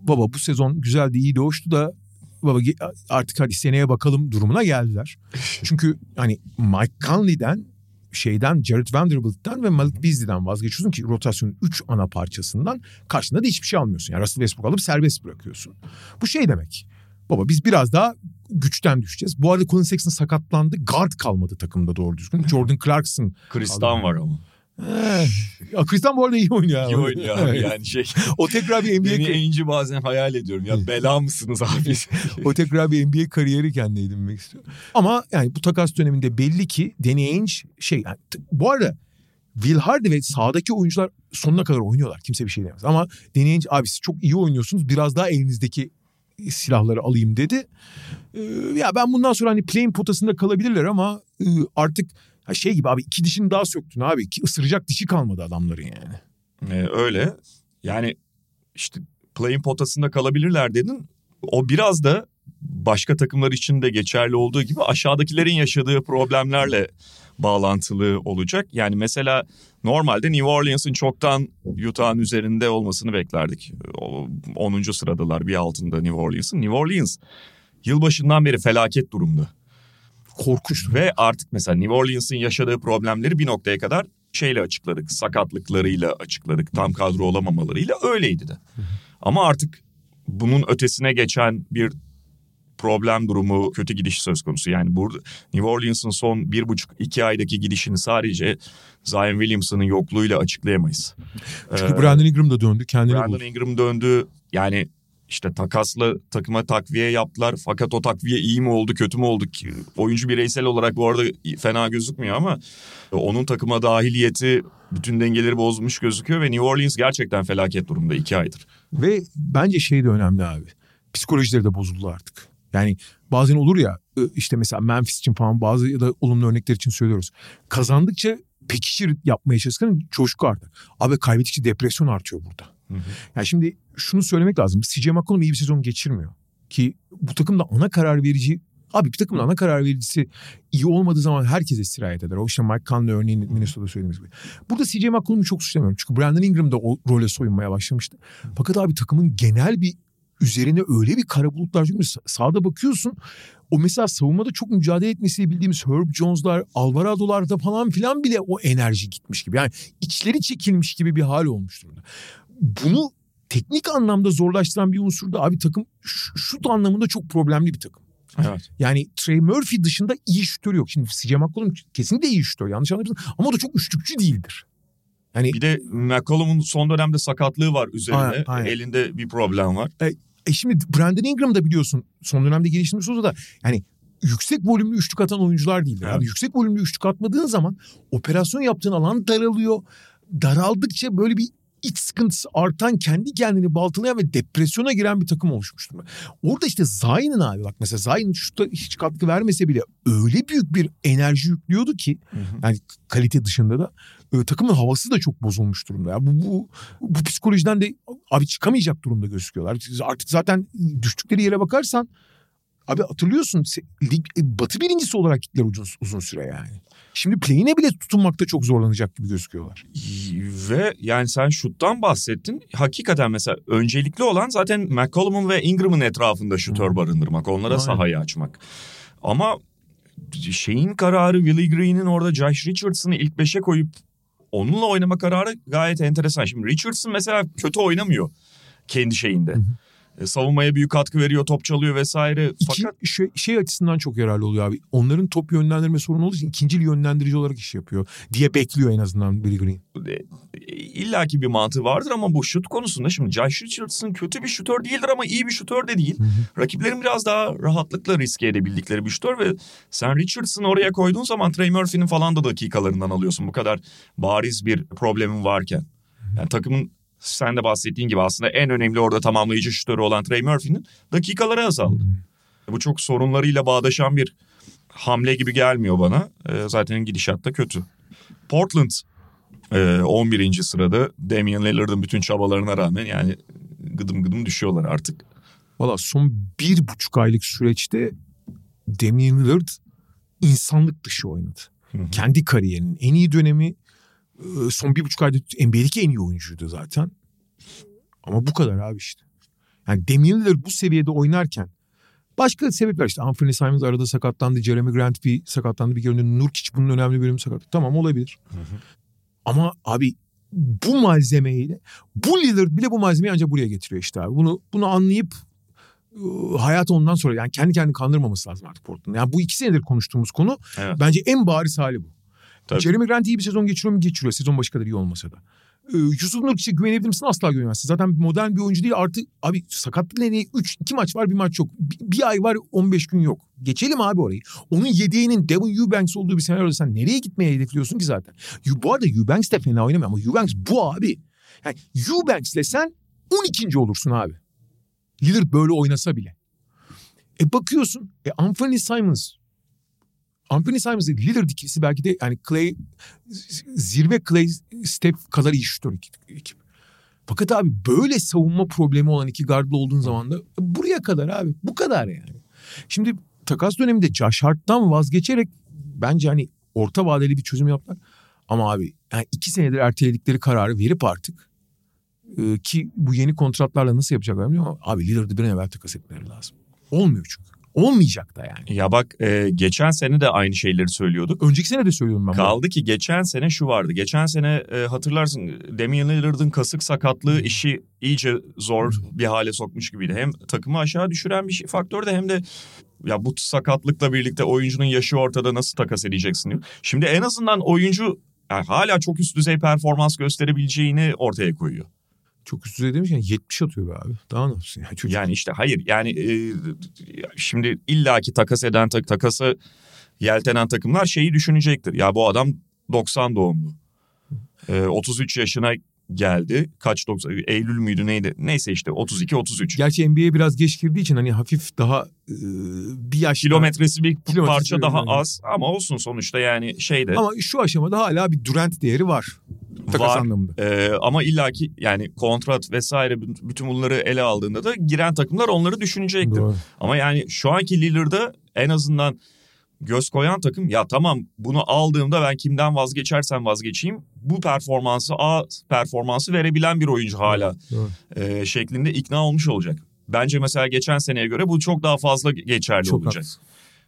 baba bu sezon güzeldi iyi hoştu da baba artık hadi seneye bakalım durumuna geldiler. Çünkü hani Mike Conley'den şeyden Jared Vanderbilt'ten ve Malik Beasley'den vazgeçiyorsun ki rotasyonun 3 ana parçasından karşında da hiçbir şey almıyorsun. Yani Russell Westbrook alıp serbest bırakıyorsun. Bu şey demek. Baba biz biraz daha güçten düşeceğiz. Bu arada Colin Sexton sakatlandı. Guard kalmadı takımda doğru düzgün. Jordan Clarkson Kristan var ama. Eh, ya Kristan bu arada iyi oynuyor. abi. İyi oynuyor abi yani şey. O tekrar bir NBA Beni bazen hayal ediyorum. Ya bela mısınız abi? o tekrar bir NBA kariyeri kendine edinmek istiyor. Ama yani bu takas döneminde belli ki Danny Ainge şey yani, bu arada Will Hardy ve sahadaki oyuncular sonuna kadar oynuyorlar. Kimse bir şey demez. Ama Danny Ainge abi siz çok iyi oynuyorsunuz. Biraz daha elinizdeki silahları alayım dedi. Ee, ya ben bundan sonra hani playing potasında kalabilirler ama e, artık şey gibi abi iki dişini daha söktün abi. Ki ısıracak dişi kalmadı adamların yani. Ee, öyle. Yani işte play'in potasında kalabilirler dedin. O biraz da başka takımlar için de geçerli olduğu gibi aşağıdakilerin yaşadığı problemlerle bağlantılı olacak. Yani mesela normalde New Orleans'ın çoktan Utah'ın üzerinde olmasını beklerdik. O 10. sıradalar bir altında New Orleans'ın. New Orleans yılbaşından beri felaket durumda. Korkunç. Ve artık mesela New Orleans'ın yaşadığı problemleri bir noktaya kadar şeyle açıkladık. Sakatlıklarıyla açıkladık. Tam kadro olamamalarıyla öyleydi de. Ama artık bunun ötesine geçen bir problem durumu, kötü gidiş söz konusu. Yani burada New Orleans'ın son bir buçuk iki aydaki gidişini sadece Zion Williamson'ın yokluğuyla açıklayamayız. Çünkü Ee, Brandon Ingram da döndü kendini Brandon buldu. Ingram döndü. Yani işte takasla takıma takviye yaptılar. Fakat o takviye iyi mi oldu kötü mü oldu? ki? Oyuncu bireysel olarak bu arada fena gözükmüyor ama onun takıma dahiliyeti bütün dengeleri bozmuş gözüküyor ve New Orleans gerçekten felaket durumda iki aydır. Ve bence şey de önemli abi. Psikolojileri de bozuldu artık. Yani bazen olur ya işte mesela Memphis için falan bazı ya da olumlu örnekler için söylüyoruz. Kazandıkça pekişir yapmaya çalışırken coşku artar. Abi kaybedikçe depresyon artıyor burada. Yani şimdi şunu söylemek lazım. CJ McCollum iyi bir sezon geçirmiyor. Ki bu takımda ana karar verici Abi bir takımın ana karar vericisi iyi olmadığı zaman herkese sirayet eder. O işte Mike Conley örneğin Minnesota'da söylediğimiz gibi. Burada CJ McCollum'u çok suçlamıyorum. Çünkü Brandon Ingram da o role soyunmaya başlamıştı. Fakat abi takımın genel bir üzerine öyle bir kara bulutlar çünkü sahada bakıyorsun o mesela savunmada çok mücadele etmesiyle bildiğimiz Herb Jones'lar, Alvarado'larda falan filan bile o enerji gitmiş gibi. Yani içleri çekilmiş gibi bir hal olmuş durumda. Bunu teknik anlamda zorlaştıran bir unsur da abi takım şut anlamında çok problemli bir takım. Evet. Yani Trey Murphy dışında iyi şütör yok. Şimdi CJ McCollum kesinlikle iyi şütör yanlış anlamıyorsun ama o da çok üçlükçü değildir. Yani Bir de McCollum'un son dönemde sakatlığı var üzerine. Aynen, aynen. Elinde bir problem var. E şimdi Brandon Ingram da biliyorsun son dönemde geliştirmiş olsa da yani yüksek volümlü üçlük atan oyuncular değiller. Evet. Abi yüksek volümlü üçlük atmadığın zaman operasyon yaptığın alan daralıyor. Daraldıkça böyle bir iç sıkıntısı artan, kendi kendini baltalayan ve depresyona giren bir takım oluşmuş durumda. Orada işte Zayn'ın abi bak mesela Zayn şutta hiç katkı vermese bile öyle büyük bir enerji yüklüyordu ki yani kalite dışında da e, takımın havası da çok bozulmuş durumda. Ya bu, bu bu psikolojiden de abi çıkamayacak durumda gözüküyorlar. Artık zaten düştükleri yere bakarsan abi hatırlıyorsun lig, e, Batı birincisi olarak gittiler uzun, uzun süre yani. Şimdi play'ine bile tutunmakta çok zorlanacak gibi gözüküyorlar. Ve yani sen şuttan bahsettin. Hakikaten mesela öncelikli olan zaten McCollum'un ve Ingram'ın etrafında şutör barındırmak. Onlara Aynen. sahayı açmak. Ama şeyin kararı Willie Green'in orada Josh Richardson'ı ilk beşe koyup onunla oynama kararı gayet enteresan. Şimdi Richardson mesela kötü oynamıyor kendi şeyinde. E, savunmaya büyük katkı veriyor, top çalıyor vesaire. İki, Fakat şey, şey açısından çok yararlı oluyor abi. Onların top yönlendirme sorunu olduğu için ikinci yönlendirici olarak iş yapıyor diye bekliyor en azından Billy Green. e, illaki bir mantığı vardır ama bu şut konusunda şimdi Josh Richardson kötü bir şutör değildir ama iyi bir şutör de değil. Rakiplerin biraz daha rahatlıkla riske edebildikleri bir şutör ve sen Richardson'ı oraya koyduğun zaman Trey Murphy'nin falan da dakikalarından alıyorsun bu kadar bariz bir problemin varken. Yani takımın sen de bahsettiğin gibi aslında en önemli orada tamamlayıcı şutörü olan Trey Murphy'nin dakikaları azaldı. Bu çok sorunlarıyla bağdaşan bir hamle gibi gelmiyor bana. E, zaten gidişat da kötü. Portland e, 11. sırada Damian Lillard'ın bütün çabalarına rağmen yani gıdım gıdım düşüyorlar artık. Valla son bir buçuk aylık süreçte Damian Lillard insanlık dışı oynadı. Hı hı. Kendi kariyerinin en iyi dönemi e, son bir buçuk ayda NBA'deki en iyi oyuncuydu zaten. Ama bu kadar abi işte. Yani Damian bu seviyede oynarken başka sebepler işte Anthony Simons arada sakatlandı. Jeremy Grant bir sakatlandı bir göründü. Nurkic bunun önemli bir bölümü sakatlandı. Tamam olabilir. Ama abi bu malzemeyle bu Lillard bile bu malzemeyi ancak buraya getiriyor işte abi. Bunu bunu anlayıp e, hayat ondan sonra yani kendi kendini kandırmaması lazım artık Portland. Yani bu iki senedir konuştuğumuz konu Evet. bence en bariz hali bu. Tabii. Jeremy Grant iyi bir sezon geçiriyor mu? Geçiriyor. Sezon başı kadar iyi olmasa da. Ee, Yusuf Nurkic'e güvenebilir misin? Asla güvenemezsin. Zaten modern bir oyuncu değil. Artı abi sakatlık nedeniyle 3 2 maç var bir maç yok. Bir, bir ay var 15 gün yok. Geçelim abi orayı. Onun yedeğinin Devin Eubanks olduğu bir senaryoda sen nereye gitmeye hedefliyorsun ki zaten? Bu arada Eubanks de fena oynamıyor ama Eubanks bu abi. Yani Eubanks'le sen 12. olursun abi. Lillard böyle oynasa bile. E bakıyorsun e Anthony Simons Anthony Simons ile Lillard ikilisi belki de yani Clay zirve Clay Steph kadar iyi şutör ekip. Fakat abi böyle savunma problemi olan iki gardlı olduğun zaman da buraya kadar abi bu kadar yani. Şimdi takas döneminde Josh Hart'tan vazgeçerek bence hani orta vadeli bir çözüm yaptılar. Ama abi yani iki senedir erteledikleri kararı verip artık e, ki bu yeni kontratlarla nasıl yapacaklar bilmiyorum ama abi Lillard'ı bir an evvel takas etmeleri lazım. Olmuyor çünkü. Olmayacak da yani. Ya bak e, geçen sene de aynı şeyleri söylüyorduk. Önceki sene de söylüyorum ben. bunu. Kaldı ki geçen sene şu vardı. Geçen sene e, hatırlarsın Damian Lillard'ın kasık sakatlığı işi iyice zor bir hale sokmuş gibiydi. Hem takımı aşağı düşüren bir şey, faktör de hem de ya bu sakatlıkla birlikte oyuncunun yaşı ortada nasıl takas edeceksin diyor. Şimdi en azından oyuncu yani hala çok üst düzey performans gösterebileceğini ortaya koyuyor. Çok üst düzey demişken 70 atıyor be abi. Daha ne yapsın yani çocuk. Yani işte hayır yani e, şimdi illaki takas eden tak- takası yeltenen takımlar şeyi düşünecektir. Ya bu adam 90 doğumlu. E, 33 yaşına geldi. Kaç 90 Eylül müydü neydi? Neyse işte 32 33. Gerçi NBA'ye biraz geç girdiği için hani hafif daha e, bir yaş Kilometresi bir Kilometresi parça daha yani. az ama olsun sonuçta yani şeyde. Ama şu aşamada hala bir Durant değeri var. Takas Var. anlamında. Ee, ama illaki yani kontrat vesaire bütün bunları ele aldığında da giren takımlar onları düşünecektir. Doğru. Ama yani şu anki Lillard'a en azından göz koyan takım ya tamam bunu aldığımda ben kimden vazgeçersem vazgeçeyim bu performansı A performansı verebilen bir oyuncu hala e, şeklinde ikna olmuş olacak. Bence mesela geçen seneye göre bu çok daha fazla geçerli Çok olacak. haklısın.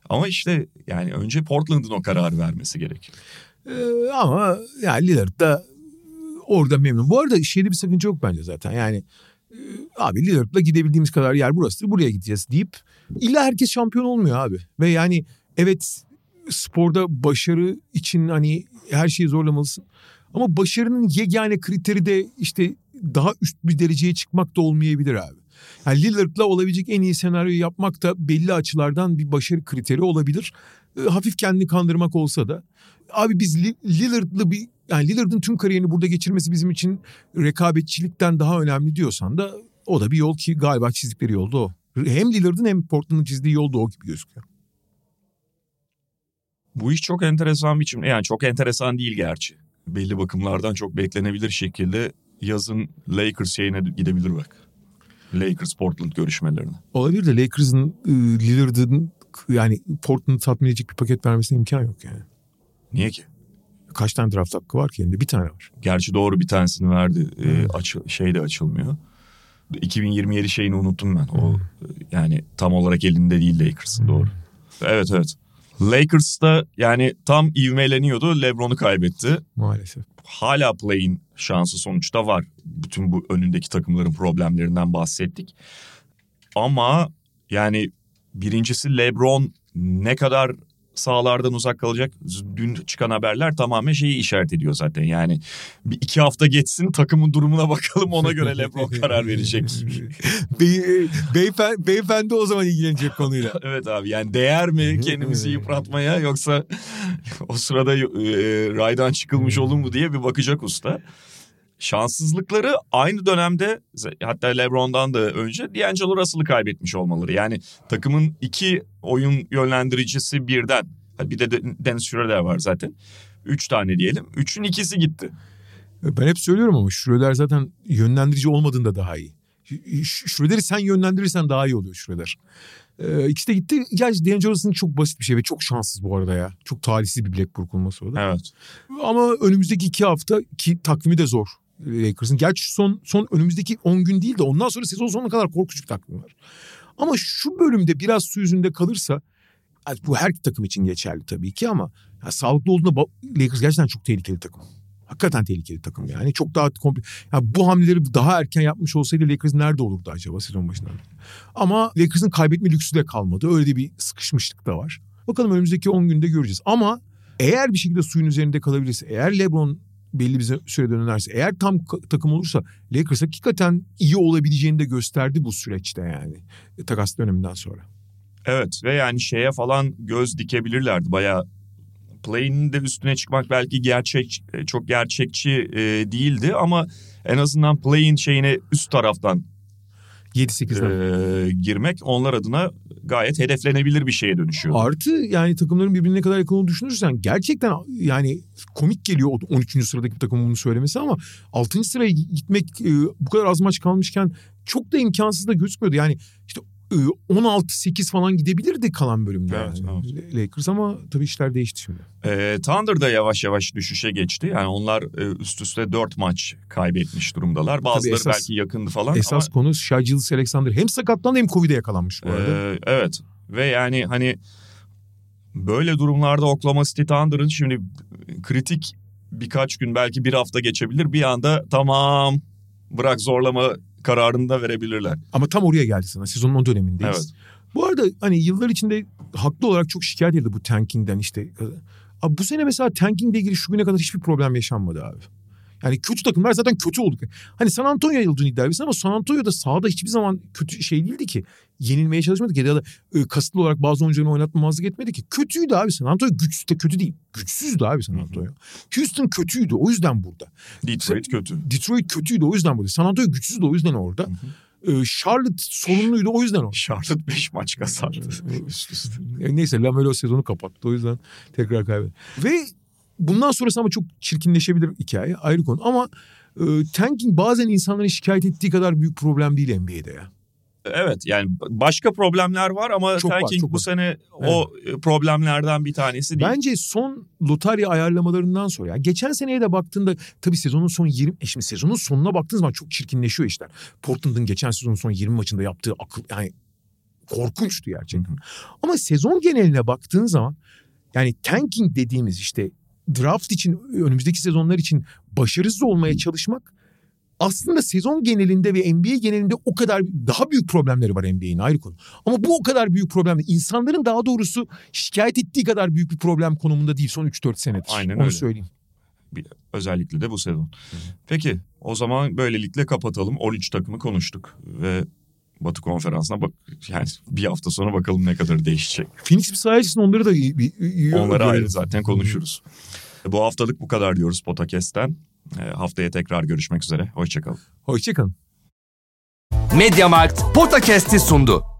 Ama işte yani önce Portland'ın o kararı vermesi gerek. Ee, ama yani Lillard da orada memnun. Bu arada şeyde bir sakınca yok bence zaten. Yani e, abi Lillard'la gidebildiğimiz kadar yer burasıdır. Buraya gideceğiz deyip illa herkes şampiyon olmuyor abi. Ve yani evet sporda başarı için hani her şeyi zorlamalısın. Ama başarının yegane kriteri de işte daha üst bir dereceye çıkmak da olmayabilir abi. Yani Lillard'la olabilecek en iyi senaryoyu yapmak da belli açılardan bir başarı kriteri olabilir. E, hafif kendini kandırmak olsa da. Abi biz Lillard'lı bir yani Lillard'ın tüm kariyerini burada geçirmesi bizim için rekabetçilikten daha önemli diyorsan da o da bir yol ki galiba çizdikleri yolda o. Hem Lillard'ın hem Portland'ın çizdiği yolda o gibi gözüküyor. Bu iş çok enteresan biçim. Yani çok enteresan değil gerçi. Belli bakımlardan çok beklenebilir şekilde yazın Lakers şeyine gidebilir bak. Lakers Portland görüşmelerine. Olabilir de Lakers'ın e, Lillard'ın yani Portland'ı tatmin edecek bir paket vermesine imkan yok yani. Niye ki? Kaç tane draft hakkı var ki elinde? Bir tane var. Gerçi doğru bir tanesini verdi. Ee, açı, şey de açılmıyor. 2027 şeyini unuttum ben. O yani tam olarak elinde değil Lakers'ın doğru. Evet evet. Lakers'ta yani tam ivmeleniyordu. LeBron'u kaybetti. Maalesef. Hala play'in şansı sonuçta var. Bütün bu önündeki takımların problemlerinden bahsettik. Ama yani birincisi LeBron ne kadar sahalardan uzak kalacak. Dün çıkan haberler tamamen şeyi işaret ediyor zaten. Yani bir iki hafta geçsin takımın durumuna bakalım ona göre Lebron karar verecek. Bey, beyefendi, beyefendi o zaman ilgilenecek konuyla. evet abi yani değer mi kendimizi yıpratmaya yoksa o sırada e, raydan çıkılmış olur mu diye bir bakacak usta şanssızlıkları aynı dönemde hatta LeBron'dan da önce D'Angelo Russell'ı kaybetmiş olmaları. Yani takımın iki oyun yönlendiricisi birden. Bir de Dennis Schroeder var zaten. Üç tane diyelim. Üçün ikisi gitti. Ben hep söylüyorum ama Schroeder zaten yönlendirici olmadığında daha iyi. Schroeder'i sen yönlendirirsen daha iyi oluyor Schroeder. Ee, ikisi de gitti. Gerçi D'Angelo Russell'ın çok basit bir şey ve çok şanssız bu arada ya. Çok talihsiz bir bilek burkulması o da. Evet. Ama önümüzdeki iki hafta ki takvimi de zor. Lakers'ın. Gerçi son son önümüzdeki 10 gün değil de ondan sonra sezon sonuna kadar korkunç bir takvim var. Ama şu bölümde biraz su yüzünde kalırsa bu her takım için geçerli tabii ki ama ya, sağlıklı olduğunda Lakers gerçekten çok tehlikeli takım. Hakikaten tehlikeli takım yani. Çok daha komple. Ya bu hamleleri daha erken yapmış olsaydı Lakers nerede olurdu acaba sezon başından? Ama Lakers'ın kaybetme lüksü de kalmadı. Öyle de bir sıkışmışlık da var. Bakalım önümüzdeki 10 günde göreceğiz. Ama eğer bir şekilde suyun üzerinde kalabilirse, eğer LeBron belli bir sürede dönerse eğer tam takım olursa Lakers hakikaten iyi olabileceğini de gösterdi bu süreçte yani e, takas döneminden sonra. Evet ve yani şeye falan göz dikebilirlerdi bayağı play'in de üstüne çıkmak belki gerçek e, çok gerçekçi e, değildi ama en azından play'in şeyine üst taraftan 7-8'den e, girmek onlar adına gayet hedeflenebilir bir şeye dönüşüyor. Artı yani takımların birbirine kadar yakın olduğunu düşünürsen gerçekten yani komik geliyor 13. sıradaki bir takımın bunu söylemesi ama 6. sıraya gitmek e, bu kadar az maç kalmışken çok da imkansız da gözükmüyordu. Yani işte 16-8 falan gidebilirdi kalan bölümde. Evet, yani. evet. Lakers ama tabii işler değişti şimdi. E, Thunder da yavaş yavaş düşüşe geçti. Yani onlar e, üst üste 4 maç kaybetmiş durumdalar. Bazıları esas, belki yakındı falan. Esas ama... konu Shai Alexander hem sakatlandı hem Covid'e yakalanmış bu arada. E, evet ve yani hani böyle durumlarda Oklahoma City Thunder'ın şimdi kritik birkaç gün belki bir hafta geçebilir. Bir anda tamam bırak zorlama kararını da verebilirler. Ama tam oraya geldi sana. Sezonun o dönemindeyiz. Evet. Bu arada hani yıllar içinde haklı olarak çok şikayet edildi bu tankingden işte. Abi bu sene mesela tankingle ilgili şu güne kadar hiçbir problem yaşanmadı abi. Yani kötü takımlar zaten kötü olduk. Hani San Antonio yıldığını iddia ediyorsun ama San Antonio'da sahada hiçbir zaman kötü şey değildi ki. Yenilmeye çalışmadı ki ya da e, kasıtlı olarak bazı oyuncularını oynatmamazlık etmedi ki. Kötüydü abi San Antonio. Güçsüz de kötü değil. Güçsüzdü abi San Antonio. Houston kötüydü o yüzden burada. Detroit kötü. Detroit kötüydü o yüzden burada. San Antonio güçsüzdü o yüzden orada. Hı hı. Charlotte sorunluydu o yüzden o. Charlotte 5 maç kazandı. Neyse Lamelo sezonu kapattı o yüzden tekrar kaybetti. Ve Bundan sonrası ama çok çirkinleşebilir hikaye ayrı konu ama e, tanking bazen insanların şikayet ettiği kadar büyük problem değil NBA'de ya. Evet yani başka problemler var ama çok tanking var, çok bu var. sene evet. o problemlerden bir tanesi değil. Bence son lotarya ayarlamalarından sonra yani geçen seneye de baktığında tabii sezonun son 20 e şimdi sezonun sonuna baktığınız zaman çok çirkinleşiyor işler. Portland'ın geçen sezonun son 20 maçında yaptığı akıl yani korkunçtu gerçekten. Ama sezon geneline baktığın zaman yani tanking dediğimiz işte draft için önümüzdeki sezonlar için başarısız olmaya çalışmak aslında sezon genelinde ve NBA genelinde o kadar daha büyük problemleri var NBA'nin ayrı konu. Ama bu o kadar büyük problem değil. İnsanların daha doğrusu şikayet ettiği kadar büyük bir problem konumunda değil son 3-4 senedir. Aynen Onu öyle. söyleyeyim. Bir, özellikle de bu sezon. Peki o zaman böylelikle kapatalım. 13 takımı konuştuk ve Batı konferansına bak yani bir hafta sonra bakalım ne kadar değişecek. Phoenix bir çıksın onları da iyi, iyi, iyi Onları ayrı zaten konuşuruz. Bu haftalık bu kadar diyoruz Potakest'ten. E, haftaya tekrar görüşmek üzere. Hoşçakalın. Hoşçakalın. Mediamarkt Podcast'i sundu.